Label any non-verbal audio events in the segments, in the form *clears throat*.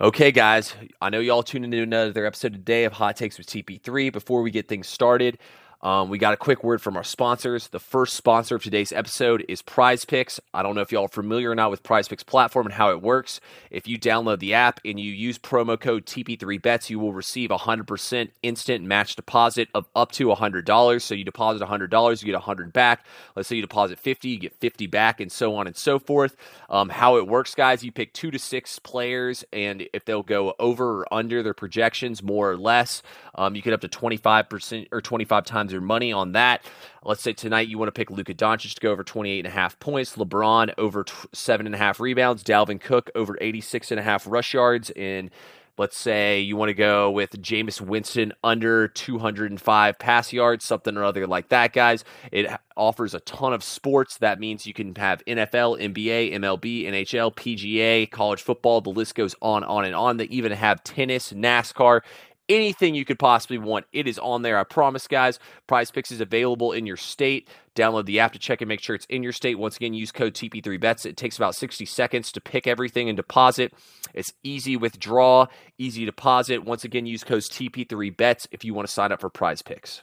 Okay, guys, I know y'all tuned into another episode today of Hot Takes with TP3. Before we get things started, um, we got a quick word from our sponsors. The first sponsor of today's episode is Prize Picks. I don't know if y'all are familiar or not with Prize Picks platform and how it works. If you download the app and you use promo code TP3Bets, you will receive a 100% instant match deposit of up to $100. So you deposit $100, you get 100 back. Let's say you deposit 50, you get 50 back, and so on and so forth. Um, how it works, guys, you pick two to six players, and if they'll go over or under their projections, more or less, um, you get up to 25% or 25 times your money on that. Let's say tonight you want to pick Luka Doncic to go over 28 and a half points, LeBron over t- seven and a half rebounds, Dalvin Cook over 86 and a half rush yards, and let's say you want to go with Jameis Winston under 205 pass yards, something or other like that, guys. It offers a ton of sports. That means you can have NFL, NBA, MLB, NHL, PGA, college football. The list goes on, on, and on. They even have tennis, NASCAR, anything you could possibly want. It is on there. I promise, guys. Prize Picks is available in your state. Download the app to check and make sure it's in your state. Once again, use code TP3Bets. It takes about 60 seconds to pick everything and deposit. It's easy withdraw, easy deposit. Once again, use code TP3Bets if you want to sign up for Prize Picks.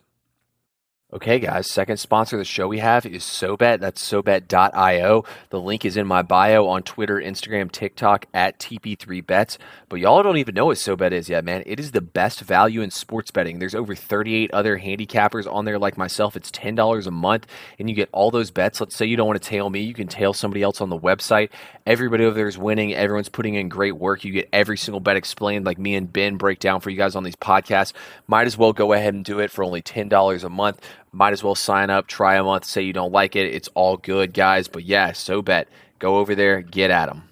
Okay, guys, second sponsor of the show we have is SoBet. That's SoBet.io. The link is in my bio on Twitter, Instagram, TikTok at TP3Bets. But y'all don't even know what SoBet is yet, man. It is the best value in sports betting. There's over 38 other handicappers on there like myself. It's $10 a month, and you get all those bets. Let's say you don't want to tail me, you can tail somebody else on the website. Everybody over there is winning. Everyone's putting in great work. You get every single bet explained, like me and Ben break down for you guys on these podcasts. Might as well go ahead and do it for only $10 a month might as well sign up, try a month, say you don't like it. It's all good, guys. But yeah, SoBet. Go over there, get at them.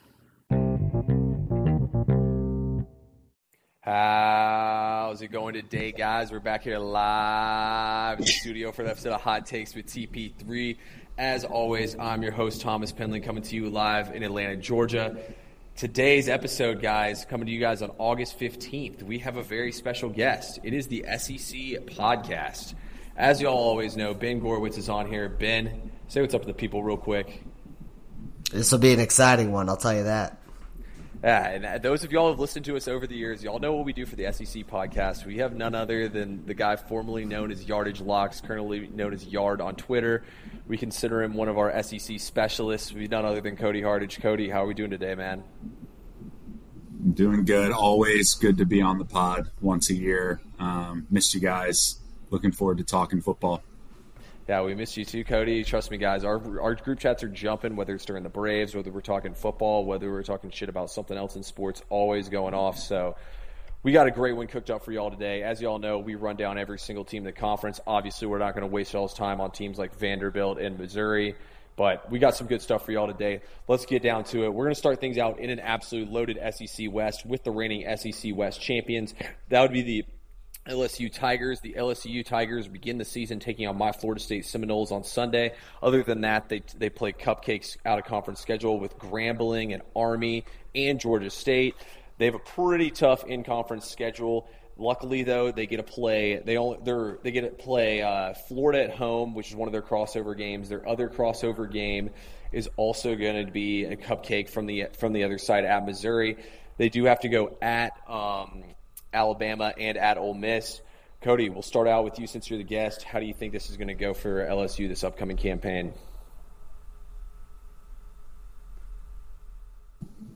How's it going today, guys? We're back here live in the studio for the episode of Hot Takes with TP3. As always, I'm your host, Thomas Penland, coming to you live in Atlanta, Georgia. Today's episode, guys, coming to you guys on August 15th, we have a very special guest. It is the SEC podcast. As y'all always know, Ben Gorwitz is on here. Ben, say what's up to the people real quick. This will be an exciting one, I'll tell you that. Yeah, and uh, those of y'all who have listened to us over the years, y'all know what we do for the SEC podcast. We have none other than the guy formerly known as Yardage Locks, currently known as Yard on Twitter. We consider him one of our SEC specialists. We've none other than Cody Hardage. Cody, how are we doing today, man? doing good. Always good to be on the pod once a year. Um, missed you guys looking forward to talking football. Yeah, we missed you too, Cody. Trust me, guys. Our our group chats are jumping, whether it's during the Braves, whether we're talking football, whether we're talking shit about something else in sports, always going off. So we got a great one cooked up for y'all today. As y'all know, we run down every single team in the conference. Obviously, we're not going to waste y'all's time on teams like Vanderbilt and Missouri, but we got some good stuff for y'all today. Let's get down to it. We're going to start things out in an absolute loaded SEC West with the reigning SEC West champions. That would be the LSU Tigers. The LSU Tigers begin the season taking on my Florida State Seminoles on Sunday. Other than that, they they play cupcakes out of conference schedule with Grambling and Army and Georgia State. They have a pretty tough in conference schedule. Luckily, though, they get to play. They only they're they get to play uh, Florida at home, which is one of their crossover games. Their other crossover game is also going to be a cupcake from the from the other side at Missouri. They do have to go at um, Alabama and at Ole Miss. Cody, we'll start out with you since you're the guest. How do you think this is going to go for LSU this upcoming campaign?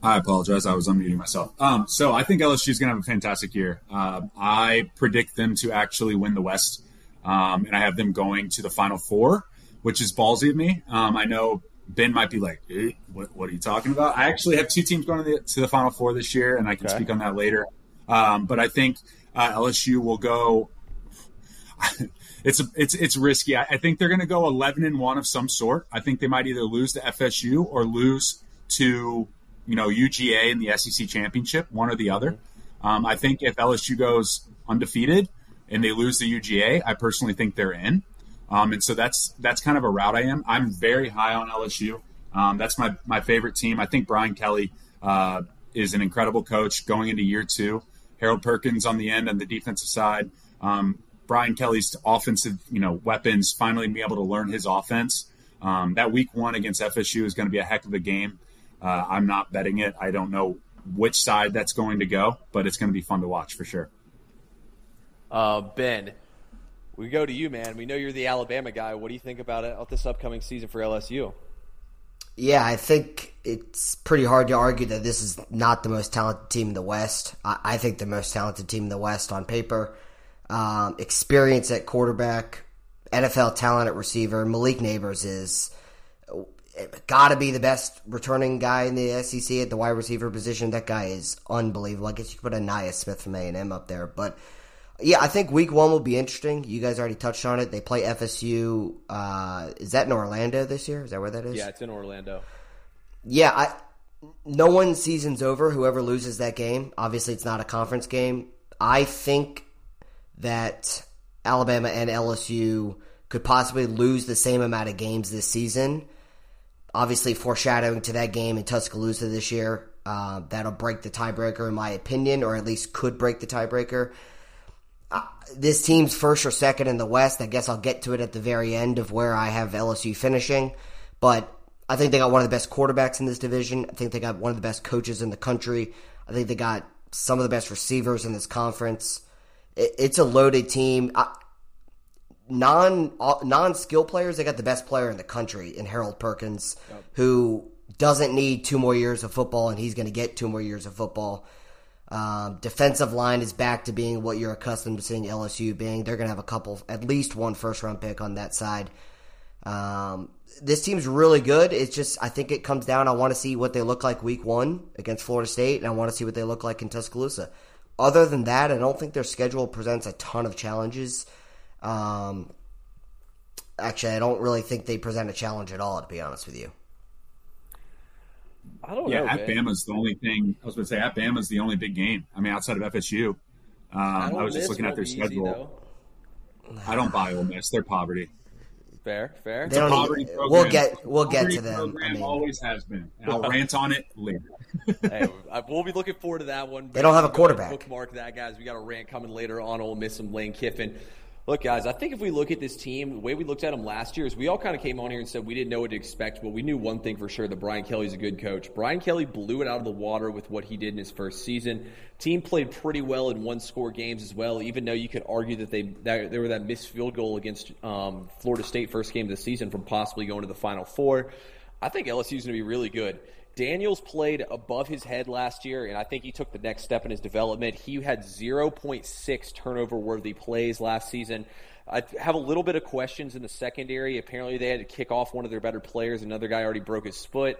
I apologize. I was unmuting myself. Um, so I think LSU is going to have a fantastic year. Uh, I predict them to actually win the West, um, and I have them going to the Final Four, which is ballsy of me. Um, I know Ben might be like, eh, what, what, are you talking about?" I actually have two teams going to the, to the Final Four this year, and I can okay. speak on that later. Um, but I think uh, LSU will go. *laughs* it's it's it's risky. I, I think they're going to go eleven and one of some sort. I think they might either lose to FSU or lose to you know UGA in the SEC championship, one or the other. Um, I think if LSU goes undefeated and they lose the UGA, I personally think they're in. Um, and so that's that's kind of a route I am. I'm very high on LSU. Um, that's my my favorite team. I think Brian Kelly uh, is an incredible coach going into year two. Harold Perkins on the end on the defensive side. Um, Brian Kelly's offensive, you know, weapons finally be able to learn his offense. Um, that week one against FSU is going to be a heck of a game. Uh, I'm not betting it. I don't know which side that's going to go, but it's going to be fun to watch for sure. Uh, ben, we go to you, man. We know you're the Alabama guy. What do you think about it this upcoming season for LSU? Yeah, I think it's pretty hard to argue that this is not the most talented team in the West. I, I think the most talented team in the West on paper. Um, experience at quarterback, NFL talent at receiver. Malik Nabers is got to be the best returning guy in the SEC at the wide receiver position. That guy is unbelievable. I guess you could put Ainias Smith from A and M up there, but yeah, I think week one will be interesting. You guys already touched on it. They play FSU. Uh, is that in Orlando this year? Is that where that is? Yeah, it's in Orlando. Yeah, I. No one's season's over. Whoever loses that game, obviously, it's not a conference game. I think that Alabama and LSU could possibly lose the same amount of games this season. Obviously, foreshadowing to that game in Tuscaloosa this year, uh, that'll break the tiebreaker, in my opinion, or at least could break the tiebreaker Uh, this team's first or second in the West. I guess I'll get to it at the very end of where I have LSU finishing. But I think they got one of the best quarterbacks in this division. I think they got one of the best coaches in the country. I think they got some of the best receivers in this conference. it's a loaded team. non non skill players, they got the best player in the country in Harold Perkins, yep. who doesn't need two more years of football, and he's going to get two more years of football. Um, defensive line is back to being what you're accustomed to seeing LSU being. They're going to have a couple, at least one first round pick on that side. Um, this team's really good. It's just, I think it comes down. I want to see what they look like week one against Florida State, and I want to see what they look like in Tuscaloosa. Other than that, I don't think their schedule presents a ton of challenges. Um, actually, I don't really think they present a challenge at all, to be honest with you. I don't yeah, know. Yeah, at man. Bama's the only thing. I was going to say at Bama's the only big game. I mean, outside of FSU, um, I, I, was just looking at their schedule. Easy, I don't buy Ole Miss. They're poverty. Fair, fair. They don't even, we'll get we'll get to them. Program I mean, always has been. And I'll *laughs* rant on it later. *laughs* hey, we'll be looking forward to that one. They don't have a quarterback. Bookmark that, guys. We got a rant coming later on Ole Miss and Lane Kiffin. Look, guys, I think if we look at this team, the way we looked at them last year is we all kind of came on here and said we didn't know what to expect, but we knew one thing for sure that Brian Kelly's a good coach. Brian Kelly blew it out of the water with what he did in his first season. Team played pretty well in one score games as well, even though you could argue that they that, there were that missed field goal against um, Florida State first game of the season from possibly going to the Final Four. I think LSU is going to be really good. Daniels played above his head last year, and I think he took the next step in his development. He had 0.6 turnover worthy plays last season. I have a little bit of questions in the secondary. Apparently, they had to kick off one of their better players. Another guy already broke his foot.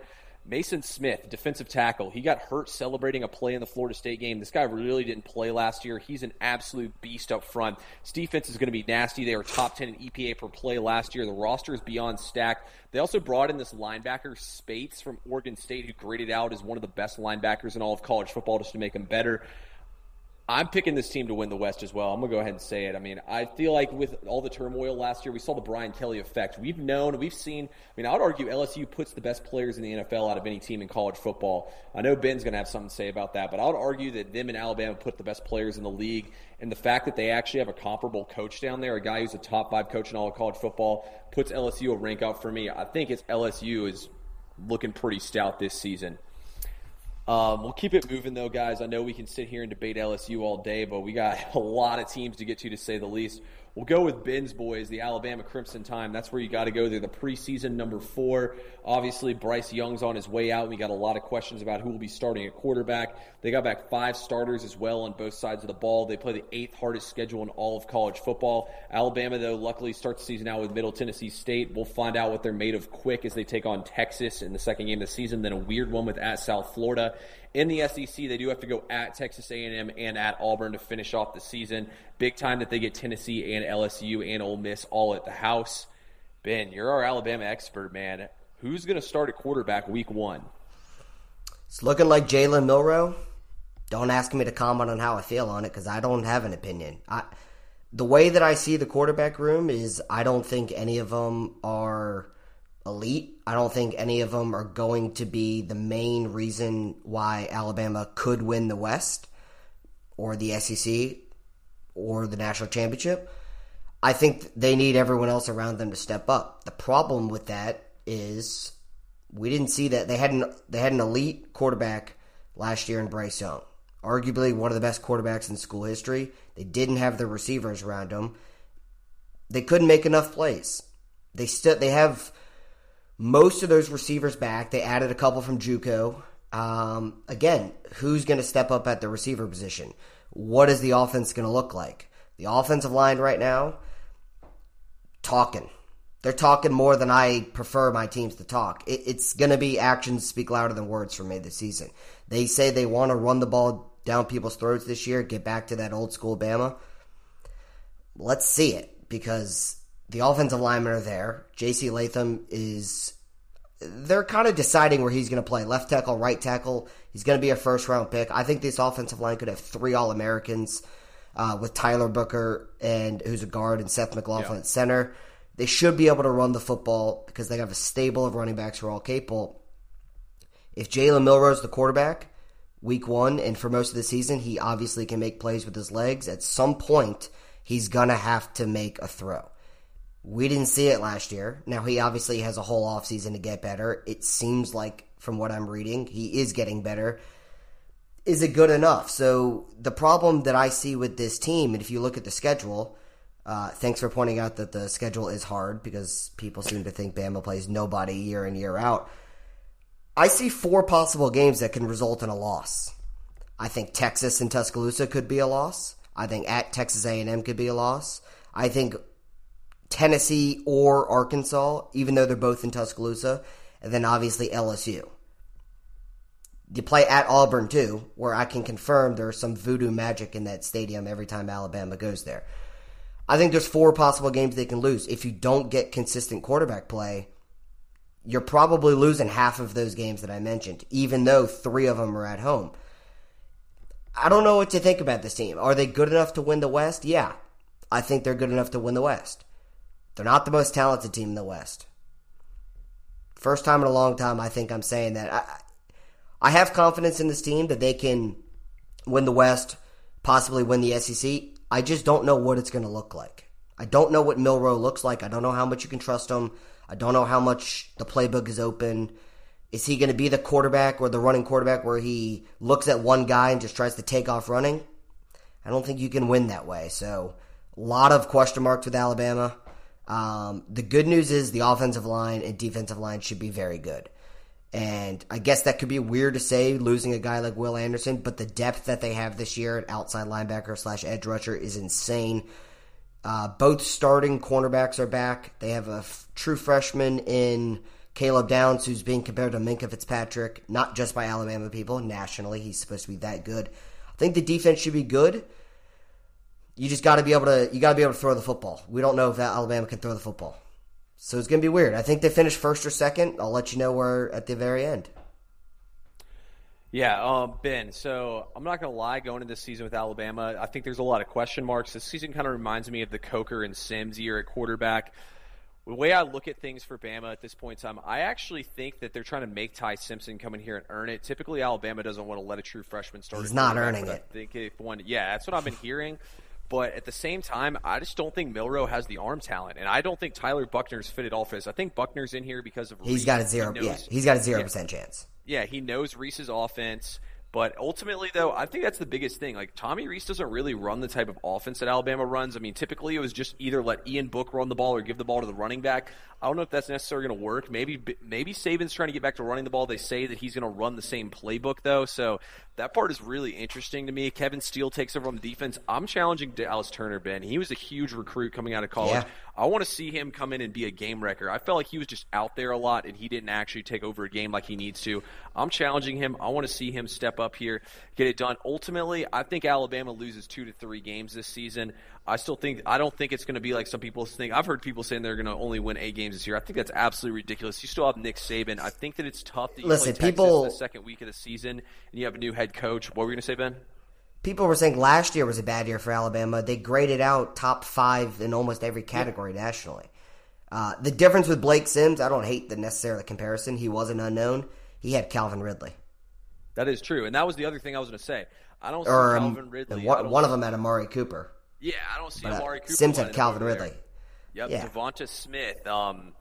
Maason Smith, defensive tackle, he got hurt celebrating a play in the Florida State game. This guy really didn't play last year. He's an absolute beast up front. This defense is going to be nasty. They were top 10 in EPA per play last year. The roster is beyond stacked. They also brought in this linebacker, Speights, from Oregon State, who graded out as one of the best linebackers in all of college football just to make him better. I'm picking this team to win the West as well. I'm gonna go ahead and say it. I mean, I feel like with all the turmoil last year, we saw the Brian Kelly effect. We've known, we've seen. I mean, I would argue LSU puts the best players in the NFL out of any team in college football. I know Ben's gonna have something to say about that, but I would argue that them and Alabama put the best players in the league, and the fact that they actually have a comparable coach down there, a guy who's a top five coach in all of college football, puts LSU a rank up for me. I think it's LSU is looking pretty stout this season. Um, we'll keep it moving though, guys. I know we can sit here and debate LSU all day, but we got *laughs* a lot of teams to get to, to say the least. We'll go with Ben's boys, the Alabama Crimson Tide. That's where you got to go. They're the preseason number four. Obviously, Bryce Young's on his way out. We got a lot of questions about who will be starting at quarterback. They got back five starters as well on both sides of the ball. They play the eighth hardest schedule in all of college football. Alabama, though, luckily starts the season out with Middle Tennessee State. We'll find out what they're made of quick as they take on Texas in the second game of the season. Then a weird one with at South Florida. In the SEC, they do have to go at Texas A&M and at Auburn to finish off the season. Big time that they get Tennessee and LSU and Ole Miss all at the house. Ben, you're our Alabama expert, man. Who's going to start at quarterback week one? It's looking like Jalen Milroe. Don't ask me to comment on how I feel on it because I don't have an opinion. I, the way that I see the quarterback room is I don't think any of them are elite. I don't think any of them are going to be the main reason why Alabama could win the West or the SEC or the national championship. I think they need everyone else around them to step up. The problem with that is we didn't see that they had an they had an elite quarterback last year in Bryce Young. Arguably one of the best quarterbacks in school history. They didn't have the receivers around him. They couldn't make enough plays. They still they have most of those receivers back. They added a couple from JUCO. Um, again, who's going to step up at the receiver position? What is the offense going to look like? The offensive line right now, talking. They're talking more than I prefer my teams to talk. It, it's going to be actions speak louder than words for me this season. They say they want to run the ball down people's throats this year, get back to that old school Bama. Let's see it because the offensive linemen are there. J.C. Latham is. They're kind of deciding where he's going to play left tackle, right tackle. He's going to be a first round pick. I think this offensive line could have three All Americans uh, with Tyler Booker and who's a guard and Seth McLaughlin yeah. at center. They should be able to run the football because they have a stable of running backs who are all capable. If Jalen Milroe's the quarterback, week one, and for most of the season, he obviously can make plays with his legs. At some point, he's going to have to make a throw. We didn't see it last year. Now, he obviously has a whole offseason to get better. It seems like, from what I'm reading, he is getting better. Is it good enough? So, the problem that I see with this team, and if you look at the schedule, uh, thanks for pointing out that the schedule is hard because people seem to think Bama plays nobody year in, year out. I see four possible games that can result in a loss. I think Texas and Tuscaloosa could be a loss. I think at Texas A&M could be a loss. I think Tennessee or Arkansas, even though they're both in Tuscaloosa, and then obviously LSU. You play at Auburn too, where I can confirm there's some voodoo magic in that stadium every time Alabama goes there. I think there's four possible games they can lose. If you don't get consistent quarterback play, you're probably losing half of those games that I mentioned, even though three of them are at home. I don't know what to think about this team. Are they good enough to win the West? Yeah. I think they're good enough to win the West. They're not the most talented team in the West. First time in a long time, I think I'm saying that. I, I have confidence in this team that they can win the West, possibly win the SEC. I just don't know what it's going to look like. I don't know what Milroe looks like. I don't know how much you can trust him. I don't know how much the playbook is open. Is he going to be the quarterback or the running quarterback where he looks at one guy and just tries to take off running? I don't think you can win that way. So, a lot of question marks with Alabama. Um, the good news is the offensive line and defensive line should be very good. And I guess that could be weird to say losing a guy like Will Anderson, but the depth that they have this year at outside linebacker slash edge rusher is insane. Uh, both starting cornerbacks are back. They have a f- true freshman in Caleb Downs, who's being compared to Minkah Fitzpatrick, not just by Alabama people, nationally. He's supposed to be that good. I think the defense should be good. You just got to be able to. You got to be able to throw the football. We don't know if Alabama can throw the football. So it's going to be weird. I think they finished first or second. I'll let you know where at the very end. Yeah, um, Ben. So I'm not going to lie. Going into this season with Alabama, I think there's a lot of question marks. This season kind of reminds me of the Coker and Sims year at quarterback. The way I look at things for Bama at this point in time, I actually think that they're trying to make Ty Simpson come in here and earn it. Typically, Alabama doesn't want to let a true freshman start. He's not earning it. I think if one, yeah, that's what I've been hearing. But at the same time, I just don't think Milroe has the arm talent, and I don't think Tyler Buchner's fitted all for this. I think Buchner's in here because of he's Rees. got a zero. He knows, yeah, he's got a zero yeah, percent chance. Yeah, he knows Rees's offense. But ultimately, though, I think that's the biggest thing. Like Tommy Rees doesn't really run the type of offense that Alabama runs. I mean, typically it was just either let Ian Book run the ball or give the ball to the running back. I don't know if that's necessarily going to work. Maybe maybe Saban's trying to get back to running the ball. They say that he's going to run the same playbook though, so that part is really interesting to me. Kevin Steele takes over on the defense. I'm challenging Dallas Turner, Ben. He was a huge recruit coming out of college. Yeah. I want to see him come in and be a game wrecker. I felt like he was just out there a lot and he didn't actually take over a game like he needs to. I'm challenging him. I want to see him step up here, get it done. Ultimately, I think Alabama loses two to three games this season. I still think I don't think it's going to be like some people think. I've heard people saying they're going to only win eight games this year. I think that's absolutely ridiculous. You still have Nick Saban. I think that it's tough that you Listen, play people, the second week of the season and you have a new head coach. What were you going to say, Ben? People were saying last year was a bad year for Alabama. They graded out top five in almost every category yeah. nationally. Uh, the difference with Blake Sims, I don't hate the necessarily comparison. He was an unknown. He had Calvin Ridley. That is true, and that was the other thing I was going to say. I don't or, see um, Calvin Ridley. One, one of them had Amari Cooper. Yeah, I don't see but, uh, Amari Cooper. Sims had Calvin Ridley. Yep, yeah. Devonta Smith. Um,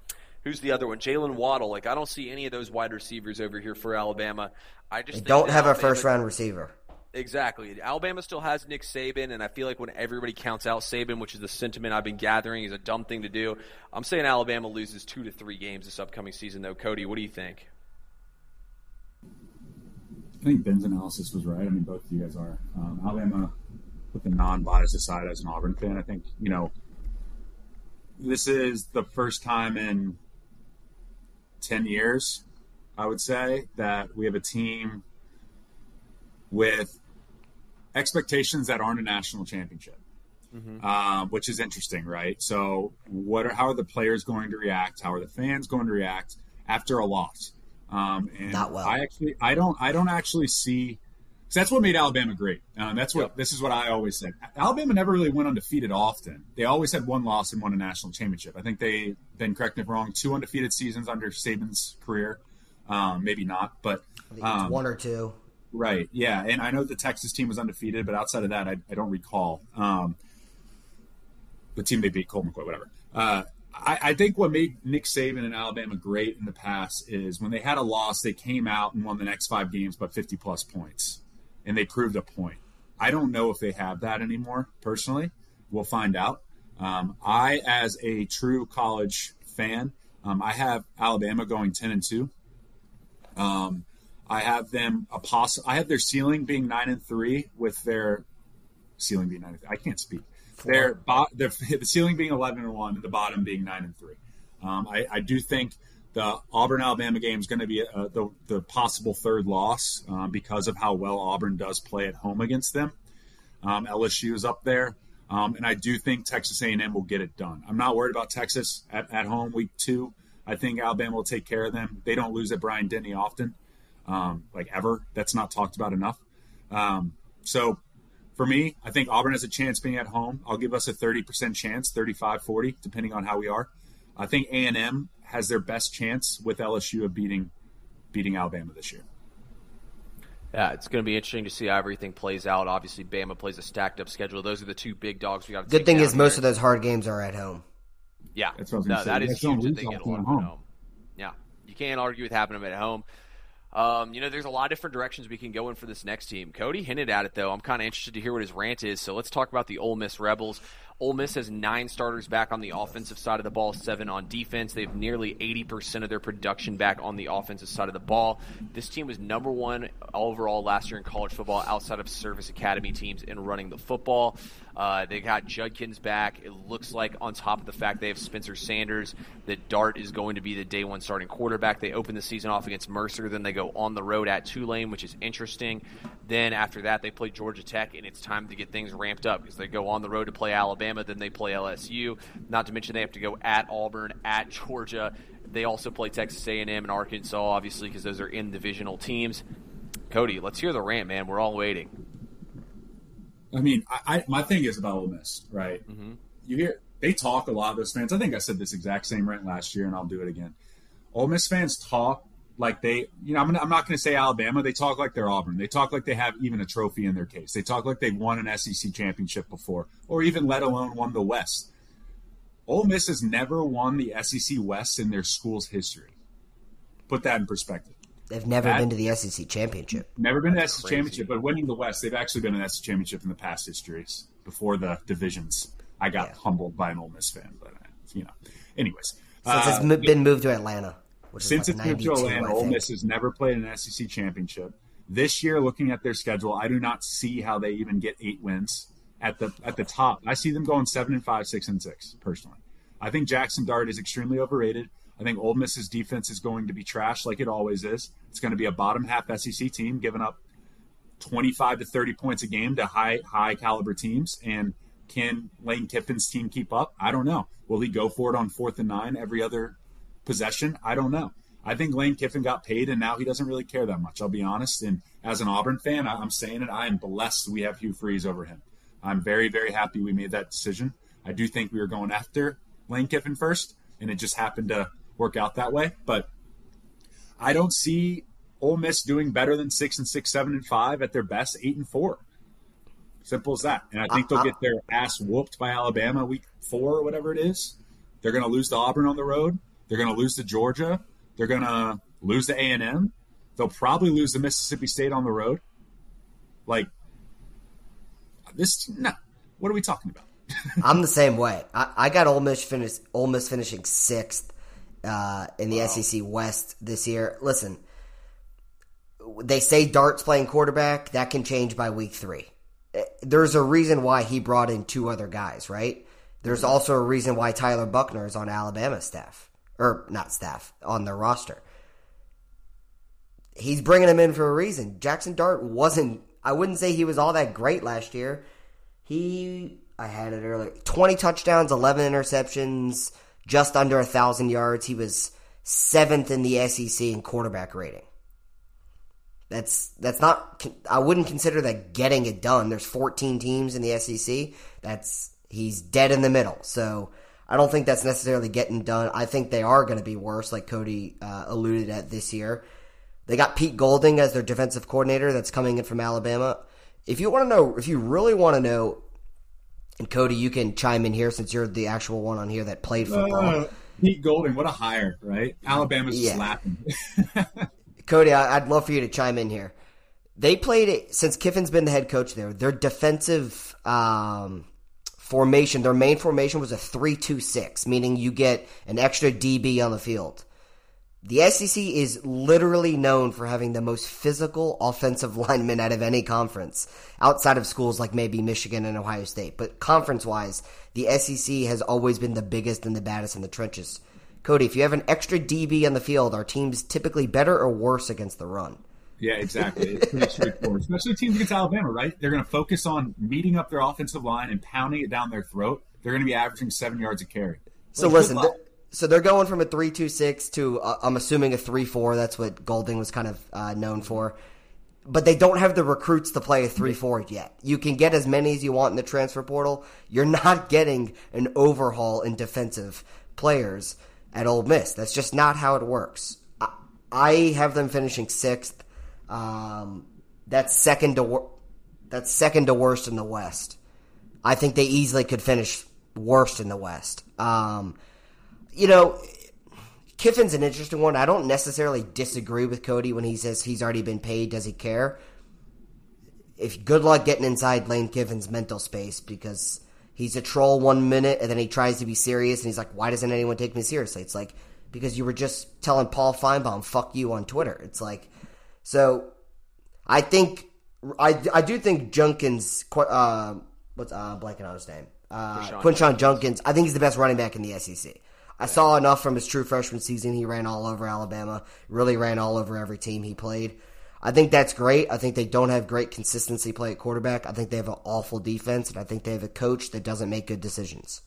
who's the other one? Jaylen Waddle. Like I don't see any of those wide receivers over here for Alabama. I just they don't have Alabama, a first round receiver. Exactly. Alabama still has Nick Saban, and I feel like when everybody counts out Saban, which is the sentiment I've been gathering, is a dumb thing to do. I'm saying Alabama loses two to three games this upcoming season, though. Cody, what do you think? I think Ben's analysis was right. I mean, both of you guys are. Um, Alabama, put the non-bias aside as an Auburn fan, I think you know this is the first time in ten years, I would say, that we have a team with expectations that aren't a national championship. Mm-hmm. Uh, which is interesting, right? So, what are how are the players going to react? How are the fans going to react after a loss? Um, and Not well. I actually, I don't, I don't actually see. So that's what made Alabama great. Um, that's what yep. this is what I always said. Alabama never really went undefeated often. They always had one loss and won a national championship. I think they, then correct me if wrong, two undefeated seasons under Saban's career. Um, maybe not, but um, one or two. Right. Yeah. And I know the Texas team was undefeated, but outside of that, I, I don't recall. Um, the team they beat, Colt McCoy, whatever. Uh, I, I, think what made Nick Saban and Alabama great in the past is when they had a loss, they came out and won the next five games by 50 plus points, and they proved a point. I don't know if they have that anymore, personally. We'll find out. Um, I, as a true college fan, um, I have Alabama going 10 and 2. Um, I have them a poss- I have their ceiling being nine and three with their ceiling being nine. I can't speak. Their, bo- their *laughs* the ceiling being eleven and one, and the bottom being nine and three. Um, I, I, do think the Auburn Alabama game is going to be uh, the the possible third loss um, because of how well Auburn does play at home against them. Um, LSU is up there. Um, and I do think Texas A&M will get it done. I'm not worried about Texas at, at home week two. I think Alabama will take care of them. They don't lose at Bryant-Denny often um, like ever. That's not talked about enough. Um, so for me, I think Auburn has a chance being at home. I'll give us a 30% chance, 35, 40, depending on how we are. I think A&M has their best chance with LSU of beating beating Alabama this year. Yeah, it's going to be interesting to see how everything plays out. Obviously, Bama plays a stacked up schedule. Those are the two big dogs we got. Good thing is here. most of those hard games are at home. Yeah, That's what no, that is huge that they get a lot at home. home. Yeah, you can't argue with having them at home. Um, you know, there's a lot of different directions we can go in for this next team. Cody hinted at it, though. I'm kind of interested to hear what his rant is. So let's talk about the Ole Miss Rebels. Ole Miss has nine starters back on the offensive side of the ball, seven on defense. They have nearly 80% of their production back on the offensive side of the ball. This team was number one overall last year in college football outside of service academy teams in running the football. Uh, they got Judkins back. It looks like, on top of the fact they have Spencer Sanders, that Dart is going to be the day one starting quarterback. They open the season off against Mercer, then they go on the road at Tulane, which is interesting. Then after that, they play Georgia Tech, and it's time to get things ramped up because they go on the road to play Alabama, then they play LSU. Not to mention they have to go at Auburn, at Georgia. They also play Texas A&M and Arkansas, obviously, because those are in divisional teams. Cody, let's hear the rant, man. We're all waiting. I mean, I, I, my thing is about Ole Miss, right? Mm-hmm. You hear they talk a lot. Of those fans. I think I said this exact same rant last year, and I'll do it again. Ole Miss fans talk like they, you know, I'm, I'm not going to say Alabama. They talk like they're Auburn. They talk like they have even a trophy in their case. They talk like they've won an SEC championship before, or even let alone won the West. Ole Miss has never won the SEC West in their school's history. Put that in perspective. They've never that, been to the SEC championship. Never been to the SEC championship, but winning the West, they've actually been in the SEC championship in the past histories before the divisions. I got yeah. humbled by an Ole Miss fan, but uh, you know. Anyways, since uh, it's been moved to Atlanta. since like it's moved to Atlanta, Ole Miss has never played an SEC championship. This year, looking at their schedule, I do not see how they even get eight wins at the at the top. I see them going seven and five, six and six. Personally, I think Jaxson Dart is extremely overrated. I think Ole Miss's defense is going to be trash like it always is. It's going to be a bottom half SEC team giving up 25 to 30 points a game to high high caliber teams. And can Lane Kiffin's team keep up? I don't know. Will he go for it on fourth and nine every other possession? I don't know. I think Lane Kiffin got paid and now he doesn't really care that much. I'll be honest. And as an Auburn fan, I'm saying it. I am blessed we have Hugh Freeze over him. I'm very, very happy we made that decision. I do think we were going after Lane Kiffin first, and it just happened to work out that way. But I don't see Ole Miss doing better than six and six, seven and five at their best, eight and four. Simple as that. And I think they'll uh, get their ass whooped by Alabama week four or whatever it is. They're going to lose to Auburn on the road. They're going to lose to Georgia. They're going to lose to A and M. They'll probably lose to Mississippi State on the road. Like this, no. What are we talking about? *laughs* I'm the same way. I, I got Ole Miss finish Ole Miss finishing sixth uh, in the wow. SEC West this year. Listen, they say Dart's playing quarterback. That can change by week three. Eh, there's a reason why he brought in two other guys, right? There's also a reason why Tyler Buchner is on Alabama staff, or not staff, on their roster. He's bringing him in for a reason. Jaxson Dart wasn't. I wouldn't say he was all that great last year. He, I had it earlier. 20 touchdowns, 11 interceptions, just under a thousand yards. He was seventh in the SEC in quarterback rating. That's that's not. I wouldn't consider that getting it done. There's 14 teams in the SEC. That's he's dead in the middle. So I don't think that's necessarily getting done. I think they are going to be worse, like Cody uh, alluded at this year. They got Pete Golding as their defensive coordinator. That's coming in from Alabama. If you want to know, if you really want to know, and Cody, you can chime in here since you're the actual one on here that played football. Uh, Pete Golding, what a hire, right? Alabama's yeah. laughing. Cody, I, would love for you to chime in here. They played it since Kiffin's been the head coach there. Their defensive um, formation, their main formation was a three-two-six, meaning you get an extra DB on the field. The SEC is literally known for having the most physical offensive *laughs* linemen out of any conference, outside of schools like maybe Michigan and Ohio State. But conference wise, the SEC has always been the biggest and the baddest in the trenches. Cody, if you have an extra DB on the field, are teams typically better or worse against the run? Yeah, exactly. It's pretty straightforward, *laughs* especially teams against Alabama, right? They're going to focus on meeting up their offensive line and pounding it down their throat. They're going to be averaging seven yards a carry. So listen, they're, so they're going from a three-two-six to uh, I'm assuming a three-four. That's what Golding was kind of uh, known for. But they don't have the recruits to play a three-four yet. You can get as many as you want in the transfer portal. You're *laughs* not getting an overhaul in defensive players at Ole Miss. That's just not how it works. I, I have them finishing sixth. Um, that's second to that's second to worst in the West. I think they easily could finish worst in the West. Um, you know, Kiffin's an interesting one. I don't necessarily disagree with Cody when he says he's already been paid. Does he care? If good luck getting inside Lane Kiffin's mental space because he's a troll one minute and then he tries to be serious and he's like, why doesn't anyone take me seriously? It's like, because you were just telling Paul Finebaum fuck you on Twitter. It's like, so I think, I, I do think Junkins, uh, what's, uh, blanking on his name? Uh, Quinshon Judkins, I think he's the best running back in the SEC. I saw enough from his true freshman season. He ran all over Alabama, really ran all over every team he played. I think that's great. I think they don't have great consistency play at quarterback. I think they have an awful defense, and I think they have a coach that doesn't make good decisions.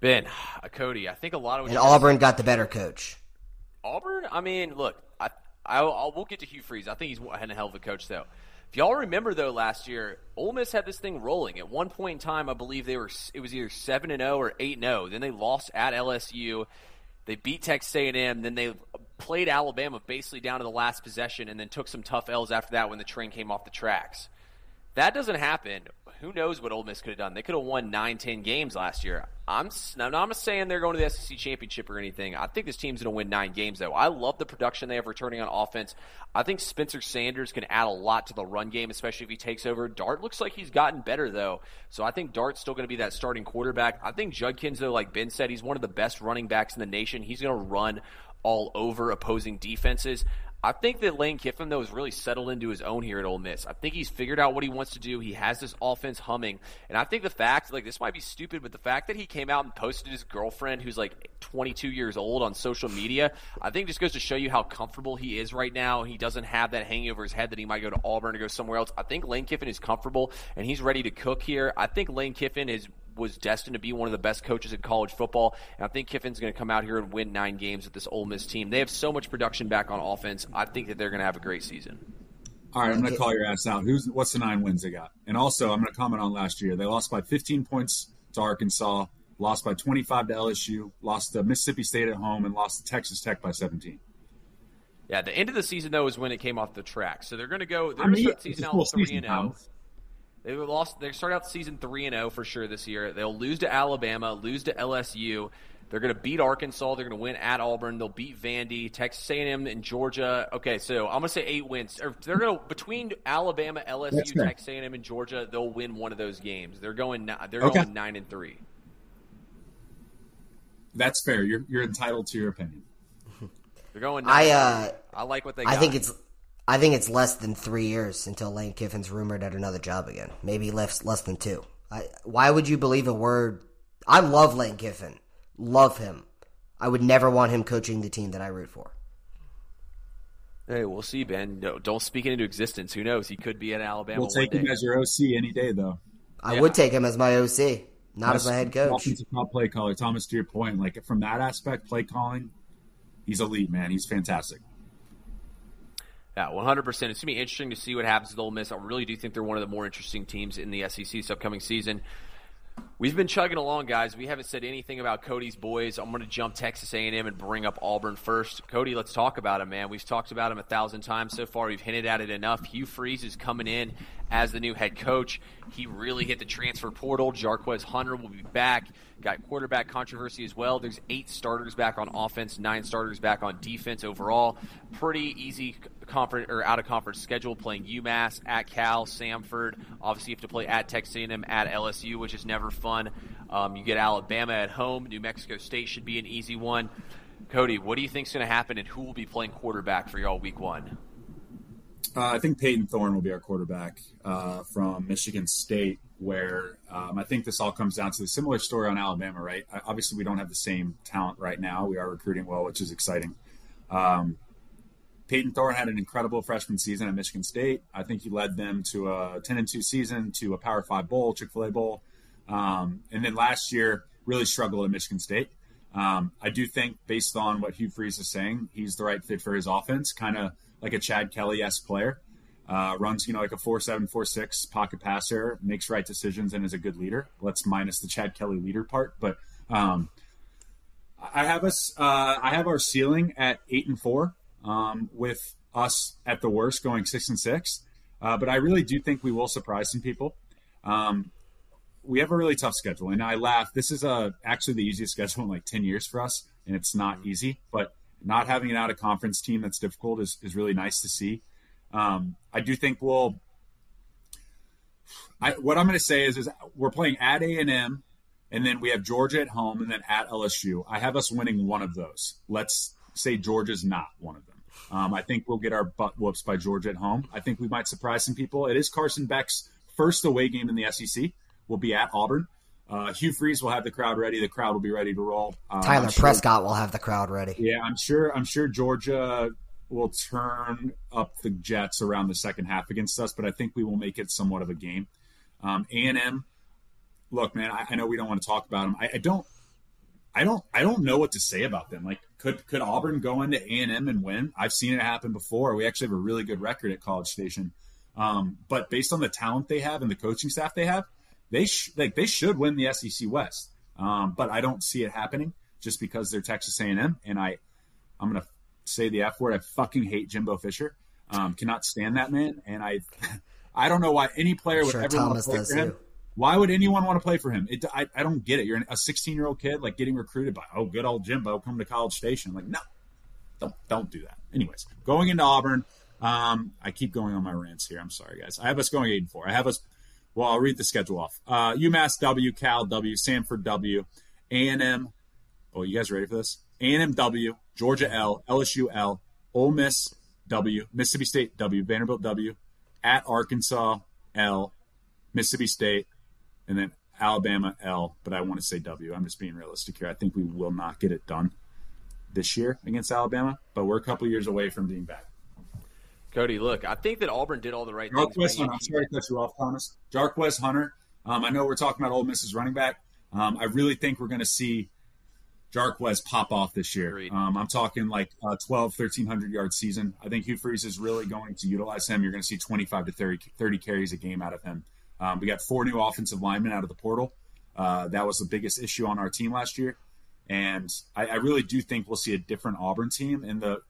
Ben, uh, Cody, I think a lot of and Auburn got the better coach. Auburn, I mean, look, I, I, I we'll get to Hugh Freeze. I think he's had a hell of a coach, though. If y'all remember though, last year Ole Miss had this thing rolling. At one point in time, I believe they were it was either seven and zero oh or eight and zero. Oh. Then they lost at LSU. They beat Texas A&M. Then they played Alabama basically down to the last possession, and then took some tough L's after that when the train came off the tracks. That doesn't happen. Who knows what Ole Miss could have done? They could have won nine, ten games last year. I'm, I'm not saying they're going to the SEC championship or anything. I think this team's going to win nine games, though. I love the production they have returning on offense. I think Spencer Sanders can add a lot to the run game, especially if he takes over. Dart looks like he's gotten better, though. So I think Dart's still going to be that starting quarterback. I think Judkins, though, like Ben said, he's one of the best running backs in the nation. He's going to run all over opposing defenses. I think that Lane Kiffin, though, has really settled into his own here at Ole Miss. I think he's figured out what he wants to do. He has this offense humming. And I think the fact, like, this might be stupid, but the fact that he came out and posted his girlfriend, who's like 22 years old, on social media, I think just goes to show you how comfortable he is right now. He doesn't have that hanging over his head that he might go to Auburn or go somewhere else. I think Lane Kiffin is comfortable and he's ready to cook here. I think Lane Kiffin is was destined to be one of the best coaches in college football. And I think Kiffin's going to come out here and win nine games with this Ole Miss team. They have so much production back on offense. I think that they're going to have a great season. All right, I'm going to call your ass out. Who's what's the nine wins they got? And also, I'm going to comment on last year. They lost by 15 points to Arkansas, lost by 25 to LSU, lost to Mississippi State at home, and lost to Texas Tech by 17. Yeah, the end of the season though is when it came off the track. So they're going to go. They're going to start season out three and zero. They lost. They start out season three and zero oh for sure this year. They'll lose to Alabama, lose to LSU. They're going to beat Arkansas. They're going to win at Auburn. They'll beat Vandy, Texas A&M, and Georgia. Okay, so I'm going to say eight wins. Or they're going to between Alabama, LSU, Texas A&M, and Georgia. They'll win one of those games. They're going. They're okay. going nine and three. That's fair. You're you're entitled to your opinion. They're going. I uh, I like what they. Got. I think it's. I think it's less than three years until Lane Kiffin's rumored at another job again. Maybe less less than two. I, why would you believe a word? I love Lane Kiffin. Love him. I would never want him coaching the team that I root for. Hey, we'll see, Ben. No, don't speak it into existence. Who knows? He could be at Alabama. We'll take him as your OC any day, though. I yeah. would take him as my OC, not That's, as my head coach. He's a top play caller. Thomas, to your point, like from that aspect, play calling, he's elite, man. He's fantastic. Yeah, 100%. It's going to be interesting to see what happens with Ole Miss. I really do think they're one of the more interesting teams in the SEC this upcoming season. We've been chugging along, guys. We haven't said anything about Cody's boys. I'm going to jump Texas A&M and bring up Auburn first. Cody, let's talk about him, man. We've talked about him a thousand times so far. We've hinted at it enough. Hugh Freeze is coming in as the new head coach. He really hit the transfer portal. Jarquez Hunter will be back. Got quarterback controversy as well. There's eight starters back on offense, nine starters back on defense overall. Pretty easy conference or out of conference schedule playing UMass at Cal, Samford. Obviously, you have to play at Texas A&M at LSU, which is never fun. Um, you get Alabama at home. New Mexico State should be an easy one. Cody, what do you think is going to happen, and who will be playing quarterback for y'all week one? Uh, I think Payton Thorne will be our quarterback uh, from Michigan State, where um, I think this all comes down to the similar story on Alabama, right? Obviously, we don't have the same talent right now. We are recruiting well, which is exciting. Um, Payton Thorne had an incredible freshman season at Michigan State. I think he led them to a 10 and 2 season, to a Power 5 bowl, Chick fil A bowl. Um, and then last year, really struggled at Michigan State. Um, I do think, based on what Hugh Freeze is saying, he's the right fit for his offense, kind of like a Chad Kelly esque player. Uh, runs, you know, like a 4 7, 4 6 pocket passer, makes right decisions, and is a good leader. Let's minus the Chad Kelly leader part. But um, I have us, uh, I have our ceiling at 8 and 4 um, with us at the worst going six and six. Uh, but I really do think we will surprise some people. Um, we have a really tough schedule, and I laugh. This is a uh, actually the easiest *laughs* schedule in like ten years for us, and it's not easy. But not having an out of conference team that's difficult is, is really nice to see. Um, I do think we'll. I, what I'm going to say is, is we're playing at A and M, and then we have Georgia at home, and then at LSU. I have us winning one of those. Let's say Georgia's not one of them. Um, I think we'll get our butt whoops by Georgia at home. I think we might surprise some people. It is Carson Beck's first away game in the SEC. We'll be at Auburn. Uh, Hugh Freeze will have the crowd ready. The crowd will be ready to roll. Um, Tyler sure, Prescott will have the crowd ready. Yeah, I'm sure. I'm sure Georgia will turn up the Jets around the second half against us, but I think we will make it somewhat of a game. Um, A&M, look, man, I, I, know we don't want to talk about them. I, I don't. I don't I don't know what to say about them. Like could could Auburn go into A and M and win? I've seen it happen before. We actually have a really good record at College Station. Um, but based on the talent they have and the coaching staff they have, they sh- like they should win the SEC West. Um, but I don't see it happening just because they're Texas A and I, I'm gonna say the F word. I fucking hate Jimbo Fisher. Um, cannot stand that man. And I, *laughs* I don't know why any player would sure ever Thomas want to play for him. Too. Why would anyone want to play for him? It, I, I don't get it. You're a 16 year old kid, like getting recruited by, oh, good old Jimbo, come to College Station. I'm like, no, don't, don't do that. Anyways, going into Auburn, um, I keep going on my rants here. I'm sorry, guys. I have us going 8 and 4. I have us, well, I'll read the schedule off. Uh, UMass W, Cal W, Samford W, A&M. Oh, you guys ready for this? A&M W, Georgia L, LSU L, Ole Miss W, Mississippi State W, Vanderbilt W, at Arkansas L, Mississippi State, and then Alabama L, but I want to say W. I'm just being realistic here. I think we will not get it done this year against Alabama, but we're a couple years away from being back. Cody, look, I think that Auburn did all the right things. Hunter, I'm sorry to cut you off, Thomas. Jarquez Hunter. Um, I know we're talking about Ole Miss's running back. Um, I really think we're going to see Jarquez pop off this year. Um, I'm talking like a 12, 1300 yard season. I think Hugh Freeze is really going to utilize him. You're going to see 25 to 30, 30 carries a game out of him. Um, we got four new offensive linemen out of the portal. Uh, that was the biggest issue on our team last year, and I, I, really do think we'll see a different Auburn team in the